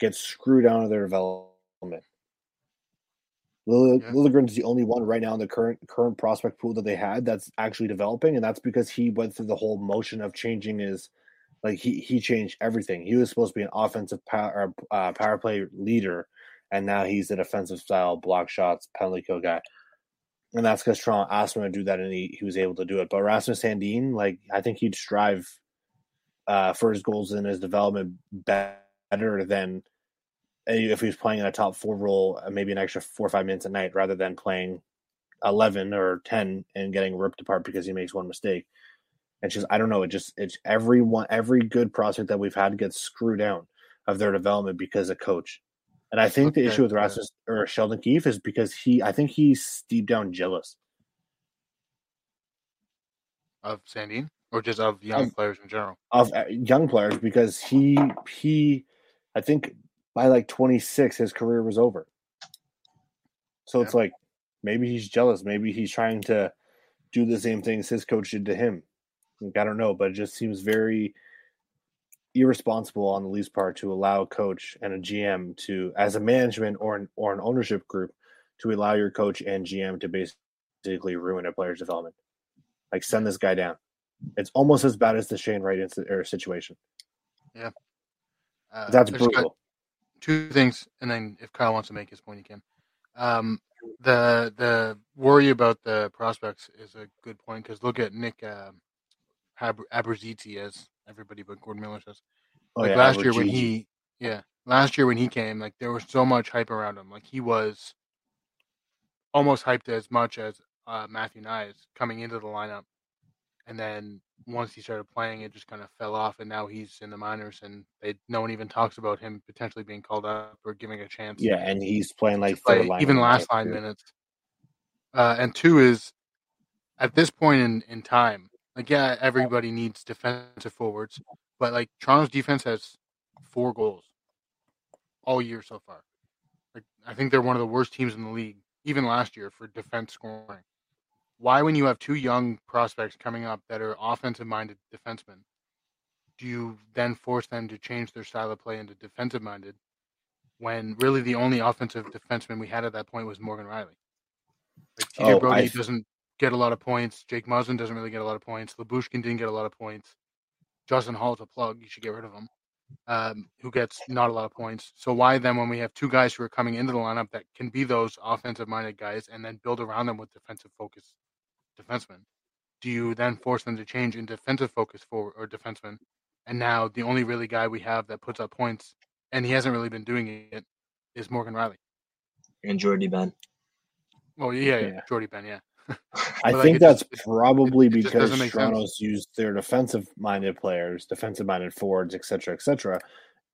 gets screwed out of their development. Lill-
Yeah.
Liljegren's the only one right now in the current current prospect pool that they had that's actually developing, and that's because he went through the whole motion of changing his, like he he changed everything. He was supposed to be an offensive power uh, power play leader, and now he's a defensive style block shots penalty kill guy, and that's because Toronto asked him to do that, and he, he was able to do it. But Rasmus Sandin, like I think he'd strive uh, for his goals in his development better than if he was playing in a top four role, uh, maybe an extra four or five minutes a night, rather than playing eleven or ten and getting ripped apart because he makes one mistake. It's just I don't know. It just it's everyone every good prospect that we've had gets screwed down of their development because of coach. And I think the issue with
yeah.
Rasmus or Sheldon Keefe is because he I think he's deep down jealous.
of Sandin or just of young
Of-
players in general.
of uh, young players because he he I think by like 26 his career was over. So it's like maybe he's jealous, maybe he's trying to do the same things his coach did to him. Like, I don't know, but it just seems very irresponsible on the Leafs part to allow a coach and a GM to as a management or an or an ownership group to allow your coach and GM to basically ruin a player's development. Like send this guy down. It's almost as bad as the Shane Wright situation.
Uh,
That's brutal.
Two things, and then if Kyle wants to make his point, he can. Um, the the worry about the prospects is a good point because look at Nick um Ab- Abruzzese, as everybody but Gordon Miller says.
Oh,
Like
yeah,
last year when he, yeah, last year when he came, like there was so much hype around him. Like he was almost hyped as much as uh, Matthew Knies coming into the lineup, and then once he started playing, it just kind of fell off, and now he's in the minors, and they no one even talks about him potentially being called up or giving a chance.
Yeah, and he's playing like
play
line
even last nine
too.
minutes. Uh, and two is at this point in, in time, like yeah, everybody needs defensive forwards, but like Toronto's defense has four goals all year so far. Like I think they're one of the worst teams in the league, even last year for defense scoring. Why, when you have two young prospects coming up that are offensive minded defensemen, do you then force them to change their style of play into defensive minded when really the only offensive defenseman we had at that point was Morgan Rielly? Like TJ
Oh,
Brodie
I-
doesn't get a lot of points. Jake Muzzin doesn't really get a lot of points. Lyubushkin didn't get a lot of points. Justin Holl's a plug. You should get rid of him. Um, who gets not a lot of points. So why then, when we have two guys who are coming into the lineup that can be those offensive-minded guys and then build around them with defensive focus defensemen, do you then force them to change in defensive focus for or defenseman? And now the only really guy we have that puts up points, and he hasn't really been doing it, is Morgan Rielly.
and Jordie Benn.
Oh yeah, yeah,
Yeah.
Jordie Benn, yeah.
I
But, like,
think
it
that's
just-
probably
it
because
sense.
Toronto's used their defensive minded players, defensive minded forwards, et cetera, et cetera,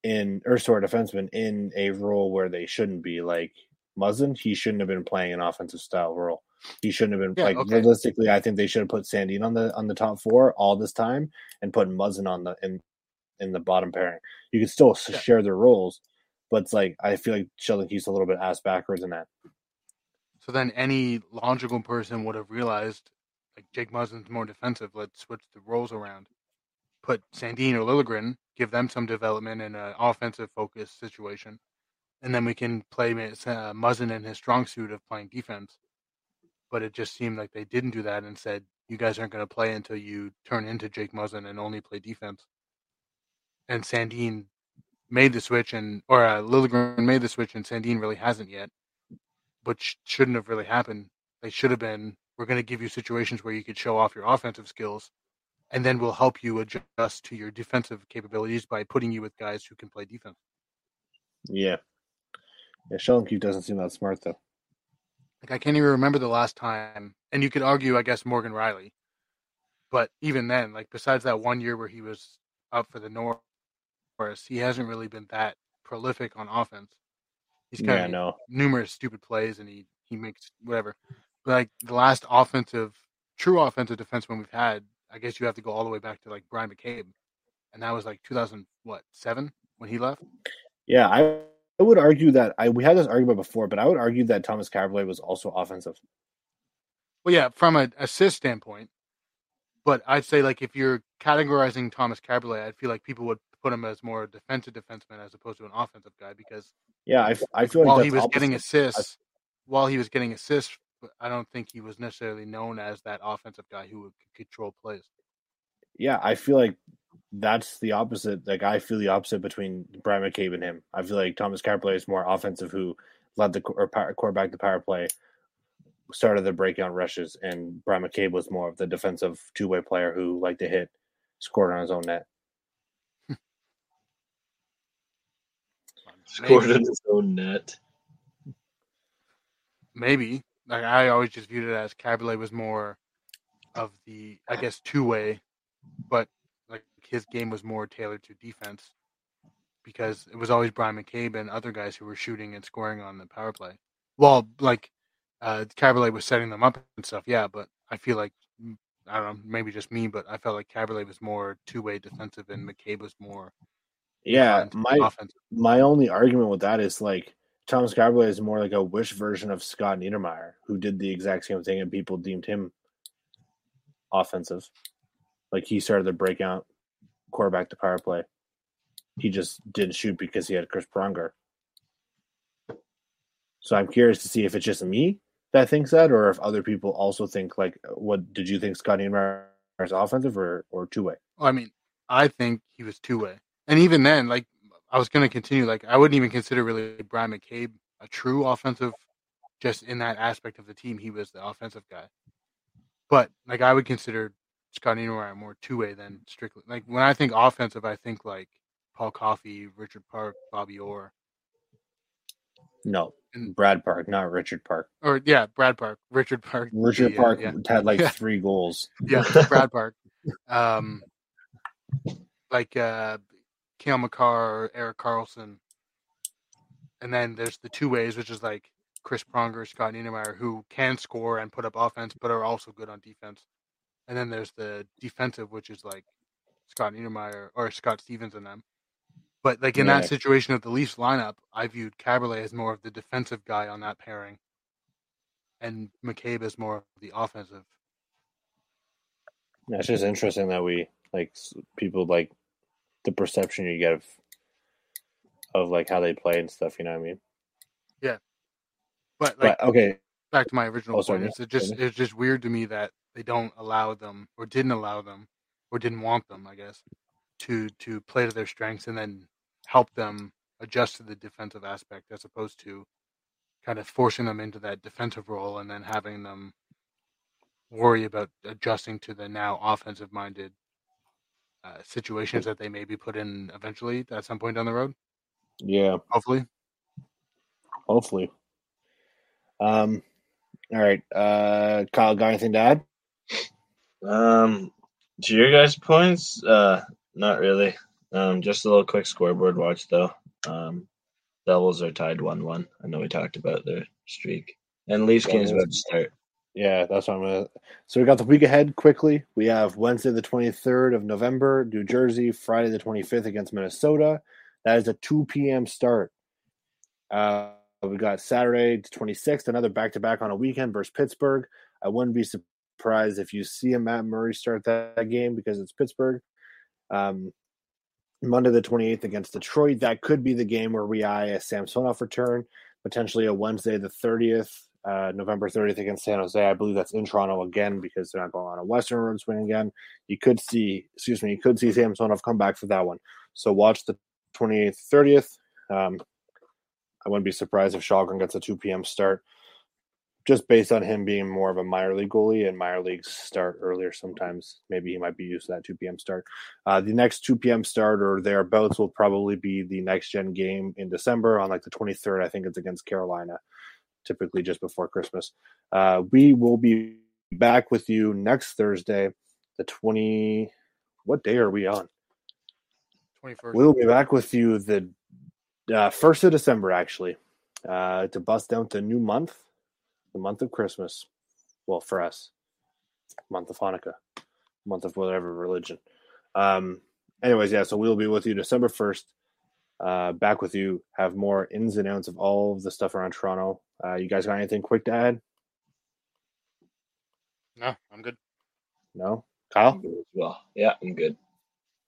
in or sorry, defensemen in a role where they shouldn't be. Like Muzzin, he shouldn't have been playing an offensive style role. He shouldn't have been
Yeah,
like
okay.
realistically. I think they should have put Sandin on the on the top four all this time and put Muzzin on the in in the bottom pairing. You can still yeah. share their roles, but it's like I feel like Sheldon Keefe's a little bit ass backwards in that.
So then any logical person would have realized like Jake Muzzin's more defensive. Let's switch the roles around. Put Sandin or Liljegren, give them some development in an offensive focus situation, and then we can play uh, Muzzin in his strong suit of playing defense. But it just seemed like they didn't do that and said, "You guys aren't going to play until you turn into Jake Muzzin and only play defense." And Sandin made the switch, and or uh, Liljegren made the switch, and Sandin really hasn't yet. Sh- shouldn't have really happened. They should have been. We're going to give you situations where you could show off your offensive skills, and then we'll help you adjust to your defensive capabilities by putting you with guys who can play defense.
Yeah, yeah, Sheldon Keefe doesn't seem that smart though.
Like I can't even remember the last time, and you could argue, I guess, Morgan Rielly. but even then, like besides that one year where he was up for the North, he hasn't really been that prolific on offense. He's kind yeah, of no. numerous stupid plays, and he he makes whatever. But like the last offensive, true offensive defenseman we've had, I guess you have to go all the way back to like Bryan McCabe, and that was like 2000 what seven when he left.
Yeah, I I would argue that I we had this argument before, but I would argue that Tomas Kaberle was also offensive.
Well, yeah, from an assist standpoint, but I'd say like if you're categorizing Tomas Kaberle, I'd feel like people would put him as more defensive defenseman as opposed to an offensive guy because
yeah, I, I feel
like while he was opposite. getting assists, I, while he was getting assists, I don't think he was necessarily known as that offensive guy who would control plays.
Yeah, I feel like that's the opposite. Like I feel the opposite between Bryan McCabe and him. I feel like Tomas Kaberle is more offensive, who led the or power, quarterback the power play, started the breakout rushes, and Bryan McCabe was more of the defensive two way player who liked to hit, scored on his own net.
Scored in his own net.
Maybe. Like I always just viewed it as Kaberle was more of the, I guess, two way, but like his game was more tailored to defense because it was always Bryan McCabe and other guys who were shooting and scoring on the power play. Well, like uh, was setting them up and stuff, yeah, but I feel like I don't know, maybe just me, but I felt like Kaberle was more two way defensive and McCabe was more
yeah. My offensive. my only argument with that is like Tomas Kaberle is more like a wish version of Scott Niedermayer, who did the exact same thing and people deemed him offensive. Like he started the breakout quarterback to power play. He just didn't shoot because he had Chris Pronger. So I'm curious to see if it's just me that thinks that, or if other people also think like, what did you think Scott Niedermayer is offensive or or two way?
I mean, I think he was two way, and even then, like I was going to continue, like I wouldn't even consider really Bryan McCabe a true offensive. Just in that aspect of the team, he was the offensive guy. But like I would consider Scott Niedermayer more two way than strictly like when I think offensive, I think like Paul Coffey, Richard Park, Bobby Orr.
No, and, Brad Park, not Richard Park.
Or yeah, Brad Park, Richard Park.
Richard yeah, Park yeah. had like yeah. three goals.
Yeah, Brad Park. Um, like uh, Cale Makar, Erik Karlsson. and then there's the two ways, which is like Chris Pronger, Scott Niedermayer, who can score and put up offense, but are also good on defense. And then there's the defensive, which is like Scott Niedermayer or Scott Stevens and them. But like in yeah. that situation of the Leafs lineup, I viewed Kaberle as more of the defensive guy on that pairing, and McCabe as more of the offensive.
Yeah, it's just interesting that we like people like the perception you get of of like how they play and stuff. You know what I mean?
Yeah, but like
but, okay.
Back to my original oh, point, it's just it's just weird to me that they don't allow them or didn't allow them or didn't want them, I guess, to to play to their strengths and then help them adjust to the defensive aspect as opposed to kind of forcing them into that defensive role and then having them worry about adjusting to the now offensive minded uh, situations that they may be put in eventually at some point down the road.
Yeah.
Hopefully.
Hopefully. Um all right. Uh Kyle, got anything to add?
Um, to your guys' points, uh, not really. Um, just a little quick scoreboard watch though. Um, Devils are tied one-one. I know we talked about their streak, and Leafs game is about to start.
Yeah, that's what I'm gonna. So we got the week ahead quickly. We have Wednesday the 23rd of November, New Jersey. Friday the 25th against Minnesota. That is a 2 p.m. start. Uh, we got Saturday the 26th, another back to back on a weekend versus Pittsburgh. I wouldn't be surprised if you see a Matt Murray start that, that game because it's Pittsburgh. Um, Monday the 28th against Detroit. That could be the game where we eye a Samsonov return, potentially a Wednesday the 30th, uh, November 30th against San Jose. I believe that's in Toronto again because they're not going on a Western road swing again. You could see, excuse me, you could see Samsonov come back for that one. So watch the 28th, 30th. Um, I wouldn't be surprised if Källgren gets a 2 p.m. start just based on him being more of a minor league goalie and minor leagues start earlier sometimes maybe he might be used to that 2 p.m start uh, the next 2 p.m start or thereabouts will probably be the next gen game in december on like the 23rd i think it's against carolina typically just before christmas uh, we will be back with you next thursday the 20 what day are we on
21st.
we'll be back with you the uh, first of december actually uh, to bust down to new month the month of Christmas. Well, for us, month of Hanukkah, month of whatever religion. Um, anyways, yeah, so we'll be with you December 1st. Uh, back with you, have more ins and outs of all of the stuff around Toronto. Uh, you guys got anything quick to add?
No, I'm good.
No? Kyle?
Good well. Yeah, I'm good.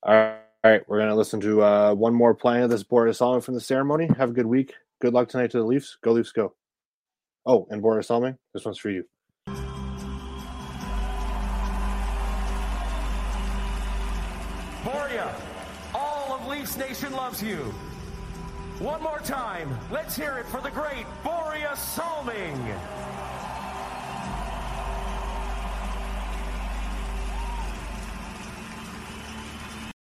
All right. All right. We're going to listen to uh, one more playing of this Borje Salming from the ceremony. Have a good week. Good luck tonight to the Leafs. Go Leafs, go. Oh, and Borje Salming, this one's for you.
Borje, all of Leafs Nation loves you. One more time, let's hear it for the great Borje Salming.